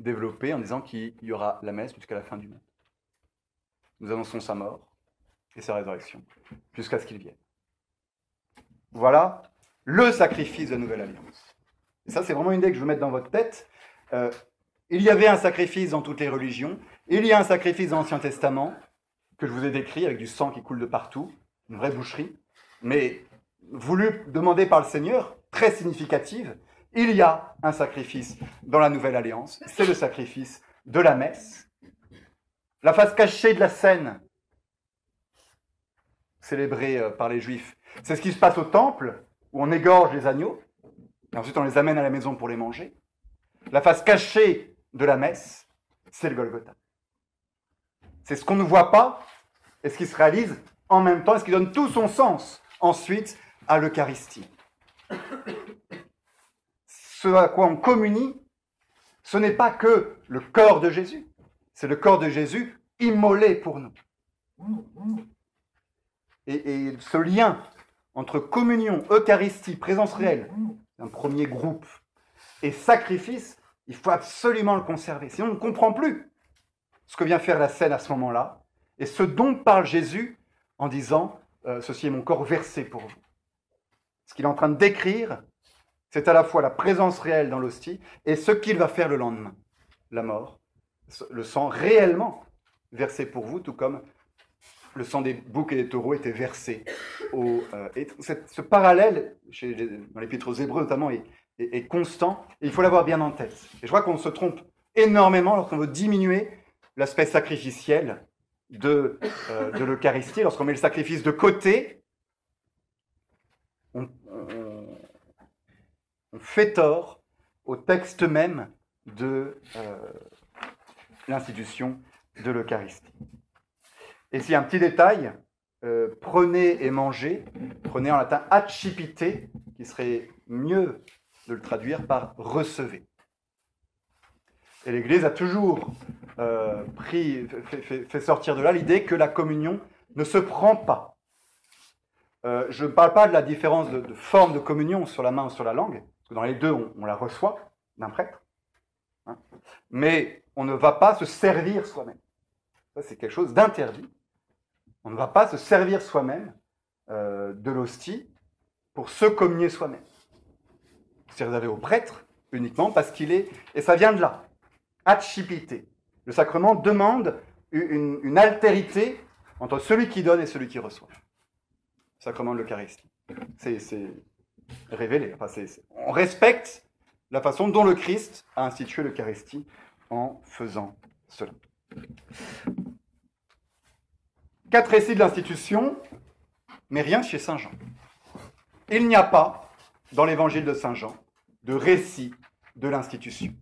développé en disant qu'il y aura la messe jusqu'à la fin du monde. Nous annonçons sa mort et sa résurrection jusqu'à ce qu'il vienne. Voilà le sacrifice de la nouvelle alliance. Et ça, c'est vraiment une idée que je veux mettre dans votre tête. Euh, Il y avait un sacrifice dans toutes les religions, il y a un sacrifice dans l'Ancien Testament, que je vous ai décrit avec du sang qui coule de partout, une vraie boucherie, mais voulu demander par le Seigneur, très significative, il y a un sacrifice dans la Nouvelle Alliance, c'est le sacrifice de la messe. La face cachée de la scène, célébrée euh, par les Juifs, c'est ce qui se passe au temple, où on égorge les agneaux, et ensuite on les amène à la maison pour les manger. La face cachée de la messe, c'est le Golgotha. C'est ce qu'on ne voit pas et ce qui se réalise en même temps et ce qui donne tout son sens ensuite à l'Eucharistie. Ce à quoi on communie, ce n'est pas que le corps de Jésus, c'est le corps de Jésus immolé pour nous. Et, ce lien entre communion, Eucharistie, présence réelle, un premier groupe, et sacrifice, il faut absolument le conserver. Sinon, on ne comprend plus ce que vient faire la scène à ce moment-là, et ce dont parle Jésus en disant euh, Ceci est mon corps versé pour vous. Ce qu'il est en train de décrire, c'est à la fois la présence réelle dans l'hostie et ce qu'il va faire le lendemain, la mort, le sang réellement versé pour vous, tout comme le sang des boucs et des taureaux était versé. Euh, ce parallèle, chez dans l'Épître aux Hébreux notamment, est, constant, il faut l'avoir bien en tête. Et je crois qu'on se trompe énormément lorsqu'on veut diminuer l'aspect sacrificiel de, euh, de l'Eucharistie. Lorsqu'on met le sacrifice de côté, on, fait tort au texte même de euh, l'institution de l'Eucharistie. Et a un petit détail, euh, prenez et mangez, prenez en latin accipite, qui serait mieux de le traduire par recevez. Et l'Église a toujours euh, fait, sortir de là l'idée que la communion ne se prend pas. Je ne parle pas de la différence de, forme de communion sur la main ou sur la langue, dans les deux, on, la reçoit d'un prêtre. Hein. mais on ne va pas se servir soi-même. Ça, c'est quelque chose d'interdit. On ne va pas se servir soi-même euh, de l'hostie pour se communier soi-même. C'est réservé au prêtre uniquement parce qu'il est, et ça vient de là, Achipité. Le sacrement demande une, altérité entre celui qui donne et celui qui reçoit. Le sacrement de l'Eucharistie. C'est révélé. on respecte la façon dont le Christ a institué l'Eucharistie en faisant cela. Quatre récits de l'institution, mais rien chez Saint Jean. Il n'y a pas, dans l'évangile de Saint Jean, de récit de l'institution.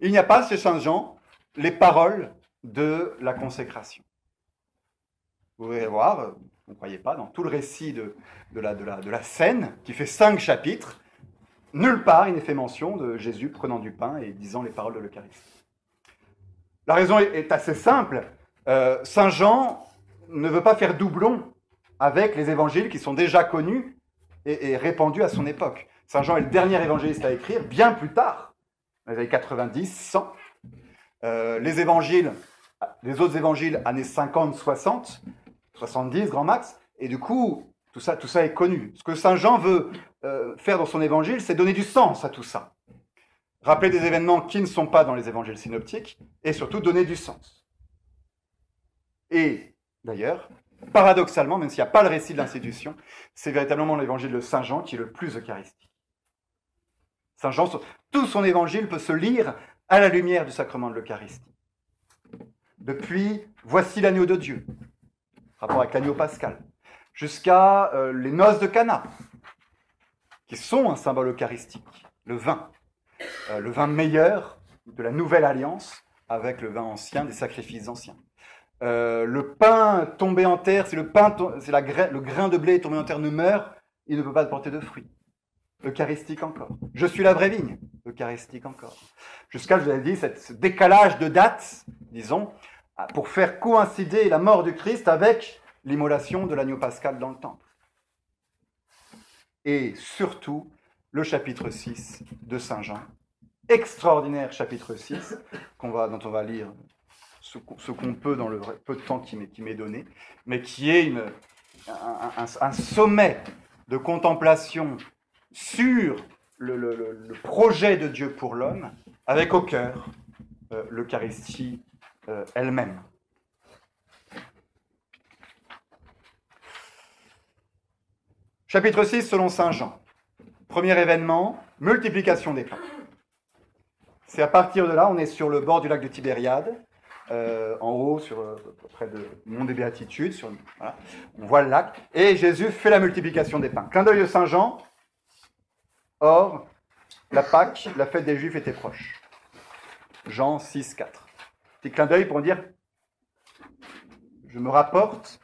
Il n'y a pas chez Saint Jean les paroles de la consécration. Vous allez voir, vous ne croyez pas, dans tout le récit de, la, scène, qui fait cinq chapitres, nulle part il n'est fait mention de Jésus prenant du pain et disant les paroles de l'Eucharistie. La raison est, assez simple. Euh, Saint Jean ne veut pas faire doublon avec les évangiles qui sont déjà connus et, répandus à son époque. Saint Jean est le dernier évangéliste à écrire, bien plus tard, dans les années 90, 100. Euh, les évangiles, les autres évangiles, années 50, 60, 70, grand max, et du coup, tout ça, tout ça est connu. Ce que Saint Jean veut euh, faire dans son évangile, c'est donner du sens à tout ça. Rappeler des événements qui ne sont pas dans les évangiles synoptiques, et surtout donner du sens. Et d'ailleurs, paradoxalement, même s'il n'y a pas le récit de l'institution, c'est véritablement l'évangile de Saint Jean qui est le plus eucharistique. Saint Jean, tout son évangile peut se lire à la lumière du sacrement de l'Eucharistie. Depuis Voici l'agneau de Dieu, rapport avec l'agneau pascal, jusqu'à euh, les noces de Cana, qui sont un symbole eucharistique, le vin, euh, le vin meilleur de la nouvelle alliance avec le vin ancien des sacrifices anciens. Euh, le pain tombé en terre, si le, pain c'est le grain de blé tombé en terre ne meurt, il ne peut pas porter de fruits. Eucharistique encore. Je suis la vraie vigne. Eucharistique encore. Jusqu'à, je vous ai dit, ce décalage de date, disons, pour faire coïncider la mort du Christ avec l'immolation de l'agneau pascal dans le temple. Et surtout, le chapitre 6 de Saint Jean. Extraordinaire chapitre 6, qu'on va, dont on va lire ce, qu'on peut dans le peu de temps qui m'est donné, mais qui est un, sommet de contemplation sur le, projet de Dieu pour l'homme, avec au cœur euh, l'Eucharistie euh, elle-même. Chapitre 6 selon Saint Jean. Premier événement, multiplication des pains. C'est à partir de là, on est sur le bord du lac de Tibériade, euh, en haut, euh, près de Mont des Béatitudes. On voit le lac. Et Jésus fait la multiplication des pains. Clin d'œil de Saint Jean. Or, la Pâque, la fête des Juifs était proche. Jean 6, 4. Petit clin d'œil pour dire, je me rapporte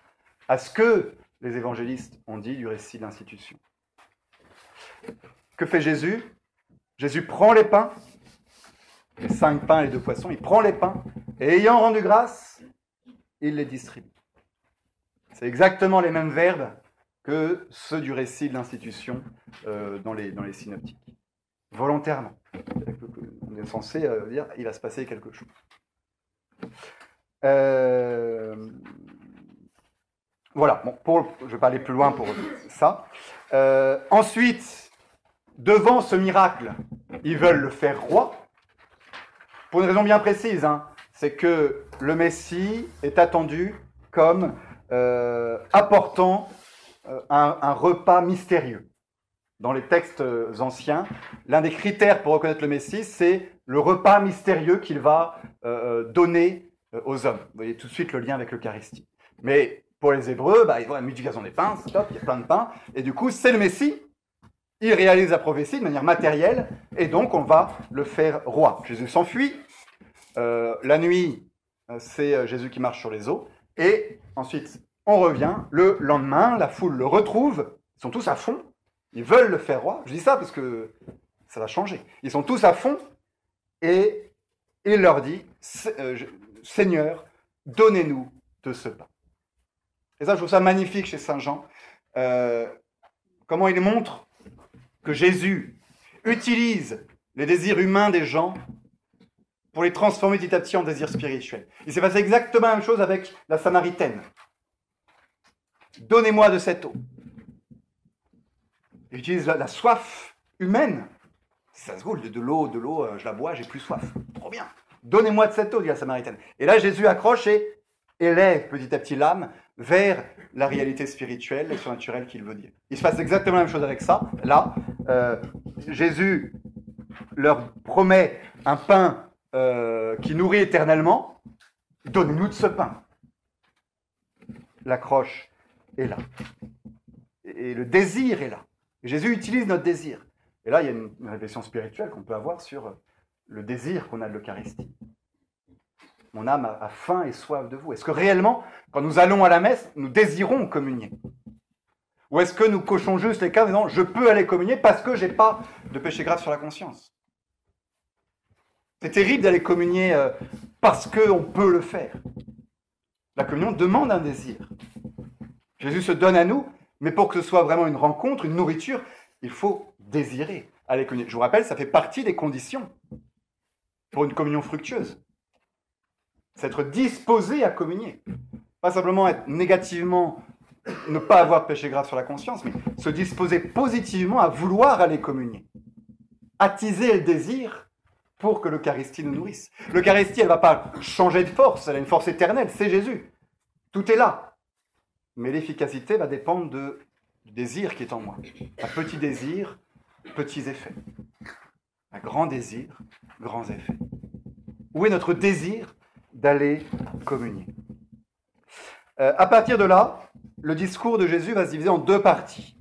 à ce que les évangélistes ont dit du récit de l'institution. Que fait Jésus? Jésus prend les pains, les cinq pains et les deux poissons, il prend les pains, et ayant rendu grâce, il les distribue. C'est exactement les mêmes verbes que ceux du récit de l'institution euh, dans, les, synoptiques. Volontairement. On est censé euh, dire il va se passer quelque chose. Euh, voilà, je ne vais pas aller plus loin pour ça. ensuite, devant ce miracle, ils veulent le faire roi. Pour une raison bien précise, hein. c'est que le Messie est attendu comme euh, apportant euh, un, repas mystérieux. Dans les textes anciens, l'un des critères pour reconnaître le Messie, c'est le repas mystérieux qu'il va euh, donner aux hommes. Vous voyez tout de suite le lien avec l'Eucharistie. Mais pour les Hébreux, bah, ils voient la multiplication des pains, c'est top, il y a plein de pains, et du coup, c'est le Messie, il réalise la prophétie de manière matérielle, et donc on va le faire roi. Jésus s'enfuit. Euh, la nuit, euh, c'est euh, Jésus qui marche sur les eaux. Et ensuite, on revient. Le lendemain, la foule le retrouve. Ils sont tous à fond. Ils veulent le faire roi. Je dis ça parce que ça va changer. Ils sont tous à fond. Et il leur dit, Seigneur, donnez-nous de ce pain. Et ça, je trouve ça magnifique chez Saint Jean. comment il montre que Jésus utilise les désirs humains des gens pour les transformer petit à petit en désirs spirituels. Il s'est passé exactement la même chose avec la Samaritaine. Donnez-moi de cette eau. Il utilise la, soif humaine. Ça se roule de l'eau, de l'eau, euh, je la bois, j'ai plus soif. Trop bien. Donnez-moi de cette eau, dit la Samaritaine. Et là, Jésus accroche et élève petit à petit l'âme vers la réalité spirituelle et surnaturelle qu'il veut dire. Il se passe exactement la même chose avec ça. Là, euh, Jésus leur promet un pain euh, qui nourrit éternellement. Donnez-nous de ce pain. L'accroche est là. Et le désir est là. Jésus utilise notre désir. Et là, il y a une réflexion spirituelle qu'on peut avoir sur le désir qu'on a de l'Eucharistie. Mon âme a faim et soif de vous. Est-ce que réellement, quand nous allons à la messe, nous désirons communier? Ou est-ce que nous cochons juste les cas en disant je peux aller communier parce que je n'ai pas de péché grave sur la conscience? C'est terrible d'aller communier euh, parce qu'on peut le faire. La communion demande un désir. Jésus se donne à nous, mais pour que ce soit vraiment une rencontre, une nourriture, il faut désirer aller communier. Je vous rappelle, ça fait partie des conditions pour une communion fructueuse. C'est être disposé à communier. Pas simplement être négativement, ne pas avoir péché grave sur la conscience, mais se disposer positivement à vouloir aller communier. Attiser le désir pour que l'Eucharistie nous nourrisse. L'Eucharistie, elle ne va pas changer de force, elle a une force éternelle, c'est Jésus. Tout est là. Mais l'efficacité va dépendre de, du désir qui est en moi. Un petit désir, petits effets. Un grand désir, grands effets. Où est notre désir d'aller communier. Euh, à partir de là, le discours de Jésus va se diviser en deux parties.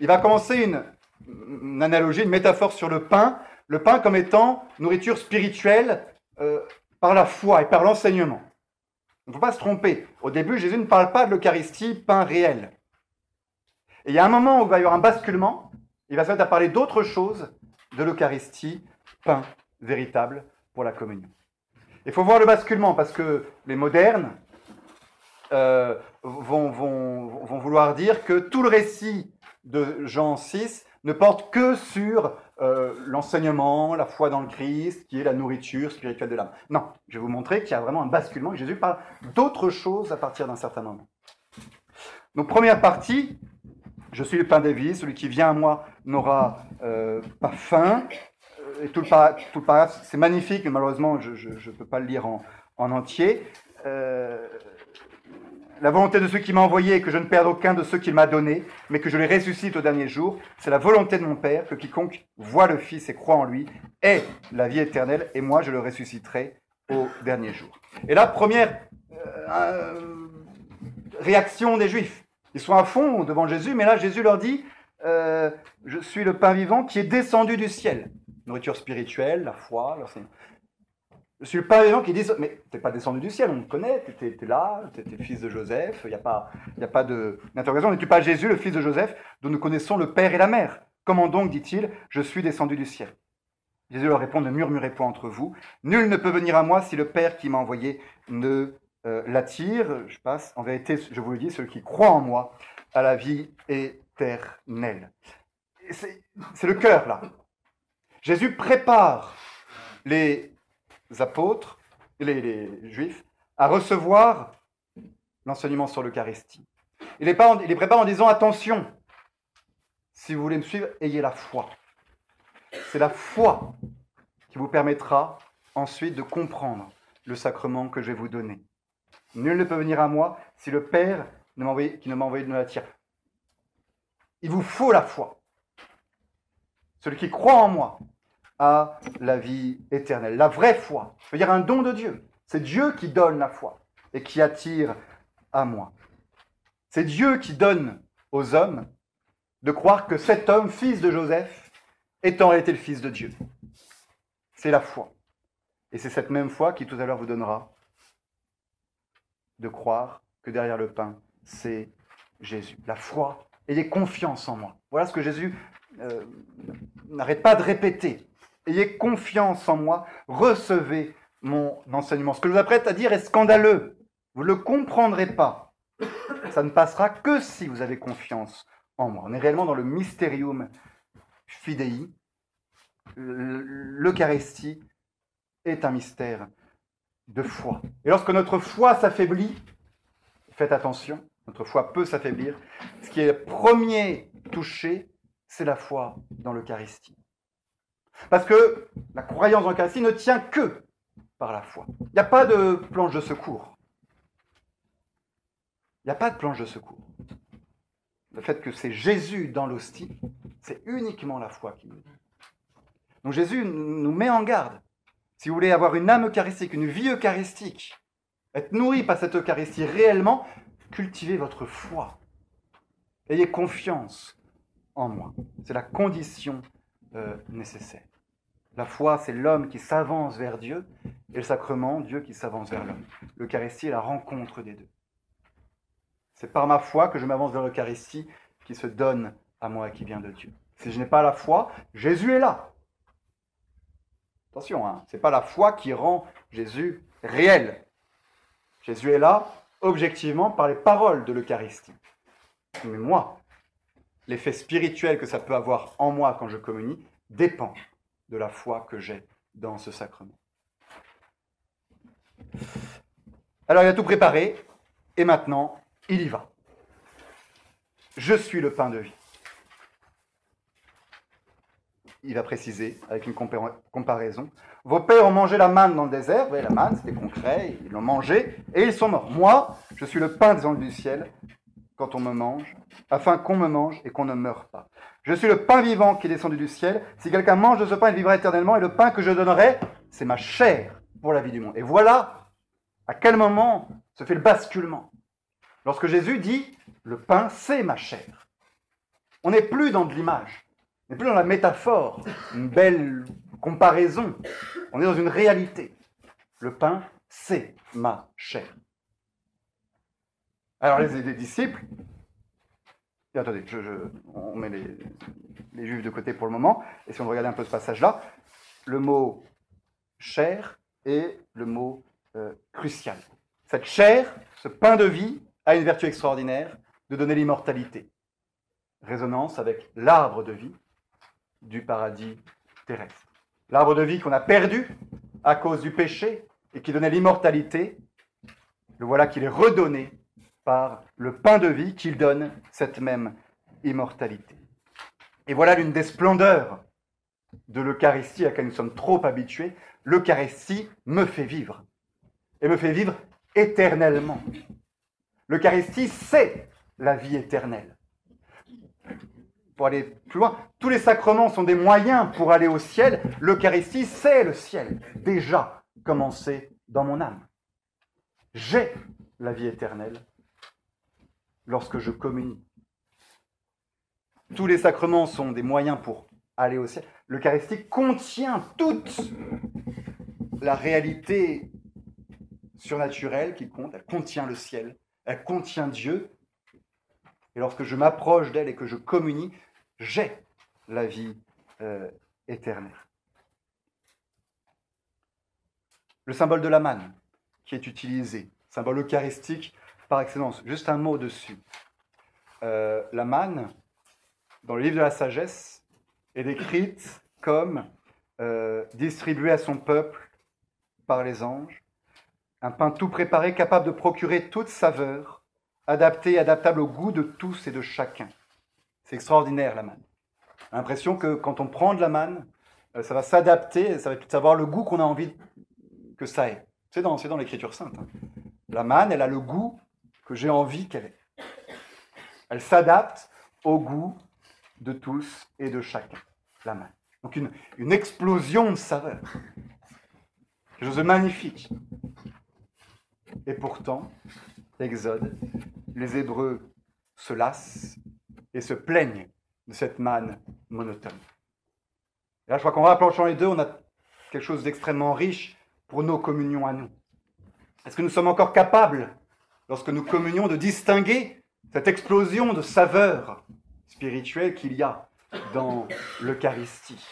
Il va commencer une, analogie, une métaphore sur le pain, le pain comme étant nourriture spirituelle euh, par la foi et par l'enseignement. Il ne faut pas se tromper. Au début, Jésus ne parle pas de l'Eucharistie, pain réel. Et il y a un moment où il va y avoir un basculement, il va se mettre à parler d'autre chose, de l'Eucharistie, pain véritable pour la communion. Il faut voir le basculement parce que les modernes euh, vont, vouloir dire que tout le récit de Jean 6 ne porte que sur euh, l'enseignement, la foi dans le Christ, qui est la nourriture spirituelle de l'âme. Non, je vais vous montrer qu'il y a vraiment un basculement, que Jésus parle d'autres choses à partir d'un certain moment. Donc première partie, je suis le pain des vies, celui qui vient à moi n'aura euh, pas faim, et tout le, paragraphe, c'est magnifique, mais malheureusement, je ne peux pas le lire en, entier. Euh, la volonté de ceux qui m'a envoyé est que je ne perde aucun de ceux qu'il m'a donné, mais que je les ressuscite au dernier jour. C'est la volonté de mon Père que quiconque voit le Fils et croit en lui ait la vie éternelle, et moi je le ressusciterai au dernier jour. Et là, première euh, réaction des Juifs. Ils sont à fond devant Jésus, mais là Jésus leur dit, euh, je suis le pain vivant qui est descendu du ciel. Nourriture spirituelle, la foi, je suis le pain vivant qui dit Mais tu n'es pas descendu du ciel, on te connaît, tu étais là, tu étais fils de Joseph, il n'y a pas, y a pas d'interrogation. N'es-tu pas Jésus, le fils de Joseph, dont nous connaissons le père et la mère? Comment donc, dit-il, je suis descendu du ciel? Jésus leur répond Ne murmurez point entre vous. Nul ne peut venir à moi si le Père qui m'a envoyé ne euh, l'attire. Je passe. En vérité, je vous le dis, celui qui croit en moi a la vie éternelle. C'est le cœur, là. Jésus prépare les apôtres, les, juifs, à recevoir l'enseignement sur l'Eucharistie. Il les prépare en disant attention, si vous voulez me suivre, ayez la foi. C'est la foi qui vous permettra ensuite de comprendre le sacrement que je vais vous donner. Nul ne peut venir à moi si le Père qui ne m'a envoyé ne l'attire. Il vous faut la foi. Celui qui croit en moi à la vie éternelle. La vraie foi, je veux dire un don de Dieu. C'est Dieu qui donne la foi et qui attire à moi. C'est Dieu qui donne aux hommes de croire que cet homme, fils de Joseph, est en réalité le fils de Dieu. C'est la foi. Et c'est cette même foi qui tout à l'heure vous donnera de croire que derrière le pain, c'est Jésus. La foi, ayez confiance en moi. Voilà ce que Jésus euh, n'arrête pas de répéter. Ayez confiance en moi, recevez mon enseignement. Ce que je vous apprête à dire est scandaleux. Vous ne le comprendrez pas. Ça ne passera que si vous avez confiance en moi. On est réellement dans le mysterium fidei. L'Eucharistie est un mystère de foi. Et lorsque notre foi s'affaiblit, faites attention, notre foi peut s'affaiblir. Ce qui est premier touché, c'est la foi dans l'Eucharistie. Parce que la croyance en l'Eucharistie ne tient que par la foi. Il n'y a pas de planche de secours. Il n'y a pas de planche de secours. Le fait que c'est Jésus dans l'hostie, c'est uniquement la foi qui nous dit. Donc Jésus nous met en garde. Si vous voulez avoir une âme eucharistique, une vie eucharistique, être nourri par cette Eucharistie réellement, cultivez votre foi. Ayez confiance en moi. C'est la condition euh, nécessaire. La foi, c'est l'homme qui s'avance vers Dieu, et le sacrement, Dieu qui s'avance vers l'homme. L'Eucharistie est la rencontre des deux. C'est par ma foi que je m'avance vers l'Eucharistie qui se donne à moi et qui vient de Dieu. Si je n'ai pas la foi, Jésus est là. Attention, hein, ce n'est pas la foi qui rend Jésus réel. Jésus est là, objectivement, par les paroles de l'Eucharistie. Mais moi, l'effet spirituel que ça peut avoir en moi quand je communie dépend de la foi que j'ai dans ce sacrement. Alors il a tout préparé, et maintenant, il y va. Je suis le pain de vie. Il va préciser avec une comparaison. Vos pères ont mangé la manne dans le désert, vous voyez, la manne, c'était concret, ils l'ont mangé, et ils sont morts. Moi, je suis le pain des du ciel, quand on me mange, afin qu'on me mange et qu'on ne meure pas. Je suis le pain vivant qui est descendu du ciel. Si quelqu'un mange de ce pain, il vivra éternellement. Et le pain que je donnerai, c'est ma chair pour la vie du monde. Et voilà à quel moment se fait le basculement. Lorsque Jésus dit, le pain, c'est ma chair. On n'est plus dans de l'image. On n'est plus dans la métaphore, une belle comparaison. On est dans une réalité. Le pain, c'est ma chair. Alors les disciples, attendez, on met les, juifs de côté pour le moment, et si on regarde un peu ce passage-là, le mot chair est le mot euh, crucial. Cette chair, ce pain de vie, a une vertu extraordinaire de donner l'immortalité. Résonance avec l'arbre de vie du paradis terrestre. L'arbre de vie qu'on a perdu à cause du péché et qui donnait l'immortalité, le voilà qu'il est redonné par le pain de vie qu'il donne cette même immortalité. Et voilà l'une des splendeurs de l'Eucharistie à laquelle nous sommes trop habitués, l'Eucharistie me fait vivre. Et me fait vivre éternellement. L'Eucharistie, c'est la vie éternelle. Pour aller plus loin, tous les sacrements sont des moyens pour aller au ciel. L'Eucharistie, c'est le ciel, déjà commencé dans mon âme. J'ai la vie éternelle lorsque je communie. Tous les sacrements sont des moyens pour aller au ciel. L'Eucharistie contient toute la réalité surnaturelle qui compte. Elle contient le ciel, elle contient Dieu. Et lorsque je m'approche d'elle et que je communie, j'ai la vie euh, éternelle. Le symbole de la manne qui est utilisé, symbole eucharistique par excellence. Juste un mot dessus. Euh, la manne, dans le livre de la sagesse, est décrite comme euh, distribuée à son peuple par les anges, un pain tout préparé capable de procurer toute saveur, adapté adaptable au goût de tous et de chacun. C'est extraordinaire la manne. L'impression que quand on prend de la manne, euh, ça va s'adapter, ça va savoir le goût qu'on a envie que ça ait. C'est dans, dans l'écriture sainte. Hein. La manne, elle a le goût que j'ai envie qu'elle ait. Elle s'adapte au goût de tous et de chacun. La manne. Donc une, une explosion de saveur. Quelque chose de magnifique. Et pourtant, Exode, les Hébreux se lassent et se plaignent de cette manne monotone. Et là, je crois qu'en rapprochant les deux, on a quelque chose d'extrêmement riche pour nos communions à nous. Est-ce que nous sommes encore capables, lorsque nous communions, de distinguer cette explosion de saveur spirituelle qu'il y a dans l'Eucharistie?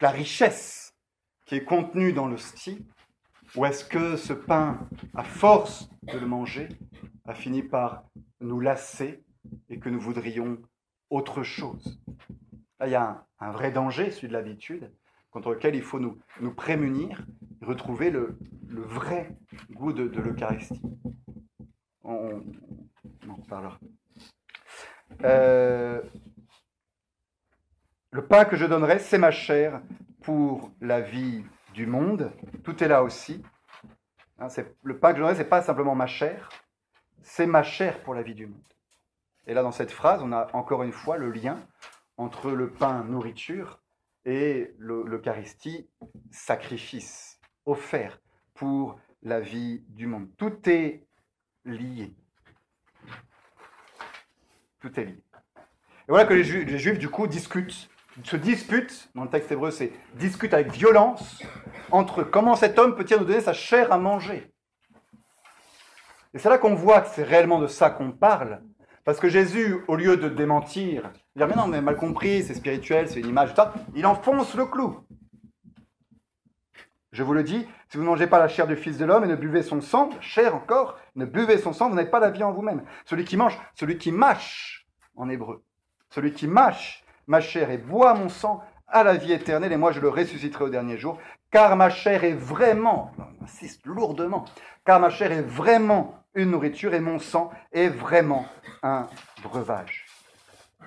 La richesse qui est contenu dans l'hostie Ou est-ce que ce pain, à force de le manger, a fini par nous lasser et que nous voudrions autre chose? Là, il y a un, vrai danger, celui de l'habitude, contre lequel il faut nous, prémunir, retrouver le, vrai goût de, l'Eucharistie. On, en reparlera. Euh, le pain que je donnerai, c'est ma chair pour la vie du monde. Tout est là aussi. Hein, le pain que je donnerai, ce n'est pas simplement ma chair, c'est ma chair pour la vie du monde. Et là, dans cette phrase, on a encore une fois le lien entre le pain nourriture et l'Eucharistie sacrifice, offert pour la vie du monde. Tout est lié. Tout est lié. Et voilà que les Juifs, du coup, discutent se dispute, dans le texte hébreu c'est discute avec violence, entre comment cet homme peut-il nous donner sa chair à manger. Et c'est là qu'on voit que c'est réellement de ça qu'on parle. Parce que Jésus, au lieu de démentir, dire mais non, mais mal compris, c'est spirituel, c'est une image, il enfonce le clou. Je vous le dis, si vous ne mangez pas la chair du Fils de l'homme et ne buvez son sang, chair encore, ne buvez son sang, vous n'avez pas la vie en vous-même. Celui qui mange, celui qui mâche en hébreu, celui qui mâche, ma chair et bois mon sang à la vie éternelle, et moi je le ressusciterai au dernier jour, car ma chair est vraiment, j'insiste lourdement, car ma chair est vraiment une nourriture et mon sang est vraiment un breuvage.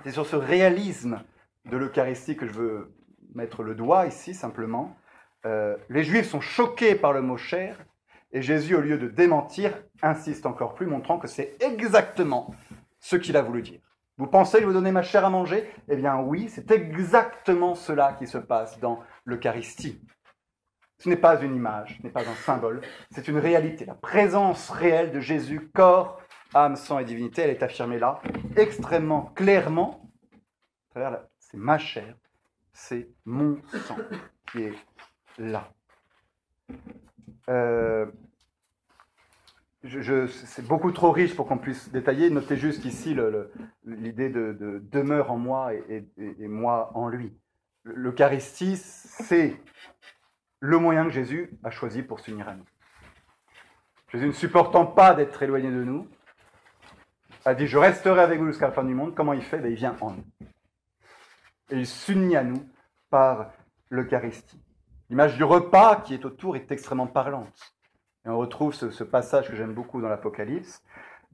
C'est sur ce réalisme de l'Eucharistie que je veux mettre le doigt ici simplement. Euh, les Juifs sont choqués par le mot chair, et Jésus, au lieu de démentir, insiste encore plus, montrant que c'est exactement ce qu'il a voulu dire. Vous pensez que je vous donner ma chair à manger? Eh bien oui, c'est exactement cela qui se passe dans l'Eucharistie. Ce n'est pas une image, ce n'est pas un symbole, c'est une réalité. La présence réelle de Jésus, corps, âme, sang et divinité, elle est affirmée là, extrêmement clairement. C'est ma chair, c'est mon sang qui est là. Euh, c'est beaucoup trop riche pour qu'on puisse détailler. Notez juste ici l'idée de, demeure en moi et, moi en lui. L'Eucharistie, c'est le moyen que Jésus a choisi pour s'unir à nous. Jésus ne supportant pas d'être éloigné de nous, a dit, je resterai avec vous jusqu'à la fin du monde. Comment il fait? Ben, Il vient en nous. Et il s'unit à nous par l'Eucharistie. L'image du repas qui est autour est extrêmement parlante. Et on retrouve ce, passage que j'aime beaucoup dans l'Apocalypse.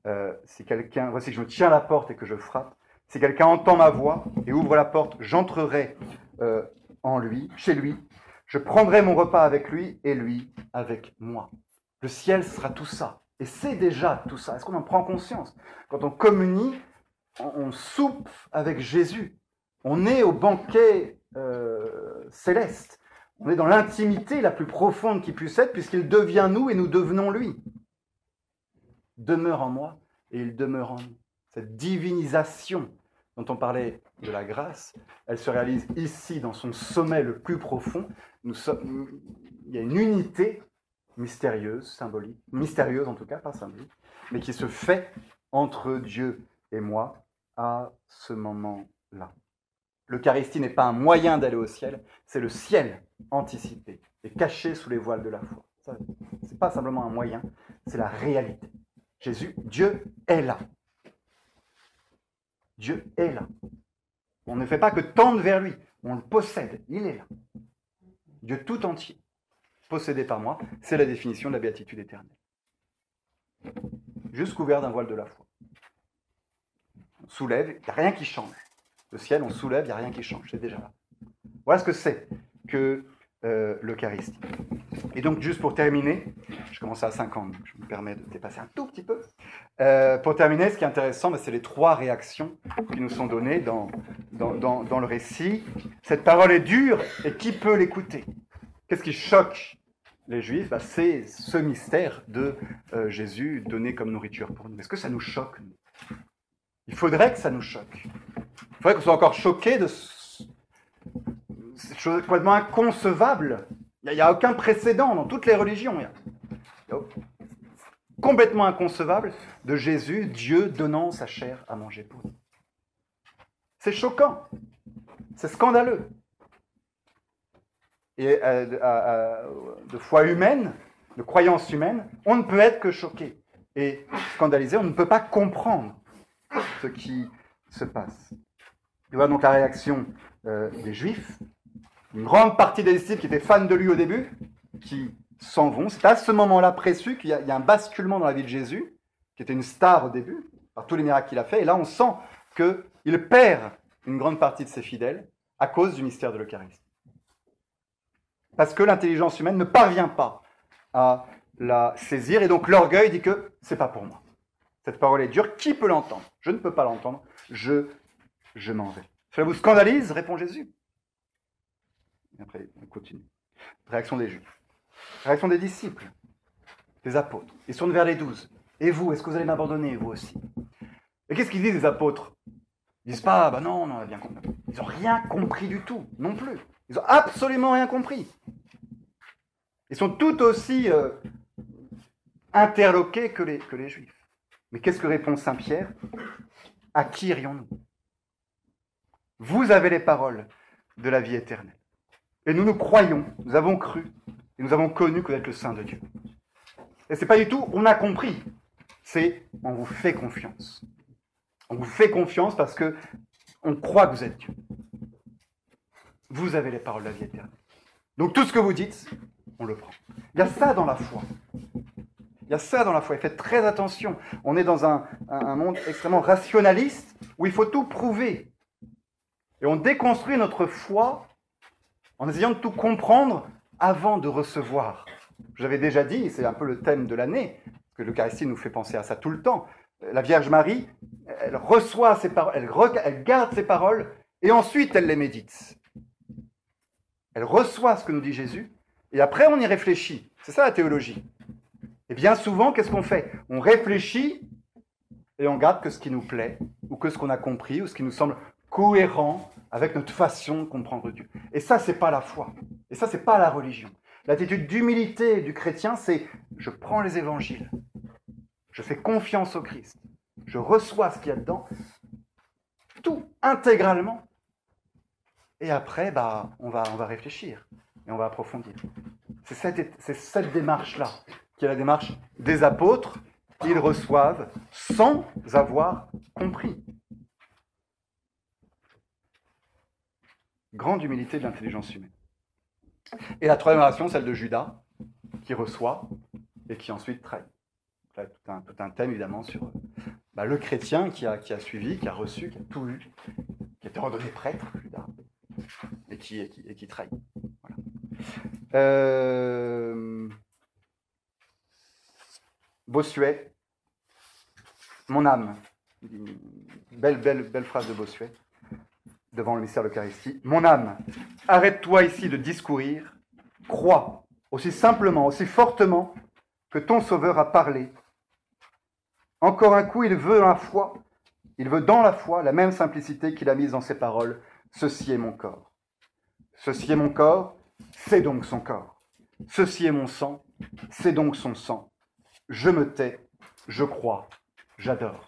Euh, si quelqu'un, voici, je me tiens à la porte et que je frappe, Si quelqu'un entend ma voix et ouvre la porte, j'entrerai euh, en lui, chez lui. Je prendrai mon repas avec lui et lui avec moi. Le ciel sera tout ça. Et c'est déjà tout ça. Est-ce qu'on en prend conscience? Quand on communie, on, soupe avec Jésus. On est au banquet euh, céleste. On est dans l'intimité la plus profonde qui puisse être, puisqu'il devient nous et nous devenons lui. Demeure en moi et il demeure en nous. Cette divinisation dont on parlait de la grâce, elle se réalise ici dans son sommet le plus profond. Il y a une unité mystérieuse, symbolique, mystérieuse en tout cas, pas symbolique, mais qui se fait entre Dieu et moi à ce moment-là. L'Eucharistie n'est pas un moyen d'aller au ciel, c'est le ciel anticipé et caché sous les voiles de la foi. Ce n'est pas simplement un moyen, c'est la réalité. Jésus, Dieu est là. Dieu est là. On ne fait pas que tendre vers lui, on le possède, il est là. Dieu tout entier, possédé par moi, c'est la définition de la béatitude éternelle. Juste couvert d'un voile de la foi. On soulève, il n'y a rien qui change. Le ciel, on soulève, il n'y a rien qui change, c'est déjà là. Voilà ce que c'est que euh, l'Eucharistie. Et donc, juste pour terminer, je commence à 50, donc je me permets de dépasser un tout petit peu. Euh, pour terminer, ce qui est intéressant, ben, c'est les trois réactions qui nous sont données dans, le récit. Cette parole est dure, et qui peut l'écouter? Qu'est-ce qui choque les Juifs? Ben, C'est ce mystère de euh, Jésus donné comme nourriture pour nous. Est-ce que ça nous choque Il faudrait que ça nous choque. Il faudrait qu'on soit encore choqués de cette chose complètement inconcevable. Il n'y a, aucun précédent dans toutes les religions. complètement inconcevable de Jésus, Dieu donnant sa chair à manger pour nous. C'est choquant. C'est scandaleux. Et euh, de foi humaine, de croyance humaine, on ne peut être que choqué et scandalisé. On ne peut pas comprendre ce qui se passe. Tu vois donc la réaction euh, des Juifs, une grande partie des disciples qui étaient fans de lui au début, qui s'en vont. C'est à ce moment-là précis qu'il y, a un basculement dans la vie de Jésus, qui était une star au début, par tous les miracles qu'il a fait. Et là, on sent qu'il perd une grande partie de ses fidèles à cause du mystère de l'Eucharistie. Parce que l'intelligence humaine ne parvient pas à la saisir, et donc l'orgueil dit que c'est pas pour moi. Cette parole est dure, qui peut l'entendre? Je ne peux pas l'entendre, je, je m'en vais. Cela vous scandalise? répond Jésus. après, on continue. Réaction des Juifs. Réaction des disciples, des apôtres. Ils tournent vers les douze. Et vous, est-ce que vous allez m'abandonner, vous aussi? Et qu'est-ce qu'ils disent, les apôtres? Ils disent pas, bah non, on a bien compris. Ils n'ont rien compris du tout, non plus. Ils n'ont absolument rien compris. Ils sont tout aussi euh, interloqués que les, que les Juifs. Mais qu'est-ce que répond Saint Pierre? À qui irions-nous Vous avez les paroles de la vie éternelle. Et nous nous croyons, nous avons cru, et nous avons connu que vous êtes le Saint de Dieu. Et c'est pas du tout on a compris, c'est on vous fait confiance. On vous fait confiance parce que on croit que vous êtes Dieu. Vous avez les paroles de la vie éternelle. Donc tout ce que vous dites, on le prend. Il y a ça dans la foi. Il y a ça dans la foi. Faites très attention. On est dans un, monde extrêmement rationaliste où il faut tout prouver. Et on déconstruit notre foi en essayant de tout comprendre avant de recevoir. J'avais déjà dit, c'est un peu le thème de l'année, que l'Eucharistie nous fait penser à ça tout le temps. La Vierge Marie, elle reçoit ses paroles, elle garde ses paroles, et ensuite elle les médite. Elle reçoit ce que nous dit Jésus, et après on y réfléchit. C'est ça la théologie. Et bien souvent, qu'est-ce qu'on fait? On réfléchit et on garde que ce qui nous plaît, ou que ce qu'on a compris, ou ce qui nous semble cohérent avec notre façon de comprendre Dieu. Et ça, c'est pas la foi. Et ça, c'est pas la religion. L'attitude d'humilité du chrétien, c'est je prends les évangiles, je fais confiance au Christ, je reçois ce qu'il y a dedans, tout intégralement. Et après, bah, on va, on va réfléchir et on va approfondir. C'est cette, cette démarche-là qui est la démarche des apôtres. Ils reçoivent sans avoir compris. Grande humilité de l'intelligence humaine. Et la troisième relation, celle de Judas, qui reçoit et qui ensuite trahit. Tout un, tout un thème évidemment sur bah, le chrétien qui a, suivi, qui a reçu, qui a tout eu, qui a été redonné prêtre tard, et qui, et qui, trahit. Euh, Bossuet, mon âme, belle, belle, belle phrase de Bossuet devant le mystère de l'Eucharistie. Mon âme, arrête-toi ici de discourir, crois aussi simplement, aussi fortement que ton Sauveur a parlé. Encore un coup, il veut la foi, il veut dans la foi la même simplicité qu'il a mise dans ses paroles. Ceci est mon corps. Ceci est mon corps, c'est donc son corps. Ceci est mon sang, c'est donc son sang. Je me tais, je crois, j'adore.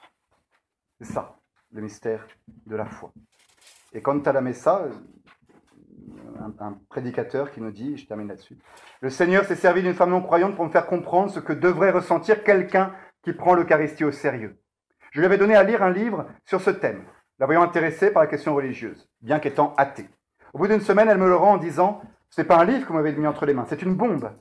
C'est ça, le mystère de la foi. Et quant à la Messa, un, prédicateur qui nous dit, je termine là-dessus, le Seigneur s'est servi d'une femme non croyante pour me faire comprendre ce que devrait ressentir quelqu'un qui prend l'Eucharistie au sérieux. Je lui avais donné à lire un livre sur ce thème, la voyant intéressée par la question religieuse, bien qu'étant athée. Au bout d'une semaine, elle me le rend en disant Ce n'est pas un livre que vous m'avez mis entre les mains, c'est une bombe.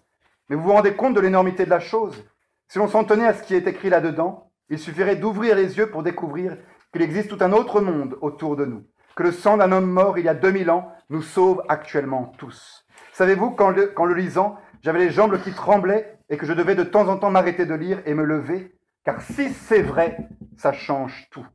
Mais vous vous rendez compte de l'énormité de la chose Si l'on s'en tenait à ce qui est écrit là-dedans, il suffirait d'ouvrir les yeux pour découvrir qu'il existe tout un autre monde autour de nous, que le sang d'un homme mort il y a 2000 ans nous sauve actuellement tous. Savez-vous, qu'en le, le lisant, j'avais les jambes qui tremblaient et que je devais de temps en temps m'arrêter de lire et me lever, car si c'est vrai, ça change tout.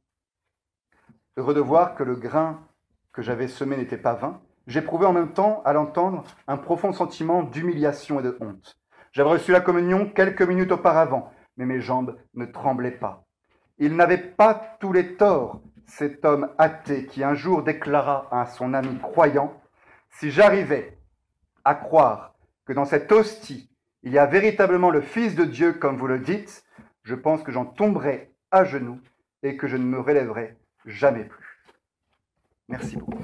Heureux de voir que le grain que j'avais semé n'était pas vain, j'éprouvais en même temps, à l'entendre, un profond sentiment d'humiliation et de honte. J'avais reçu la communion quelques minutes auparavant, mais mes jambes ne tremblaient pas. Il n'avait pas tous les torts, cet homme athée qui un jour déclara à son ami croyant, Si j'arrivais à croire que dans cette hostie, il y a véritablement le Fils de Dieu, comme vous le dites, je pense que j'en tomberai à genoux et que je ne me relèverai jamais plus. Merci beaucoup.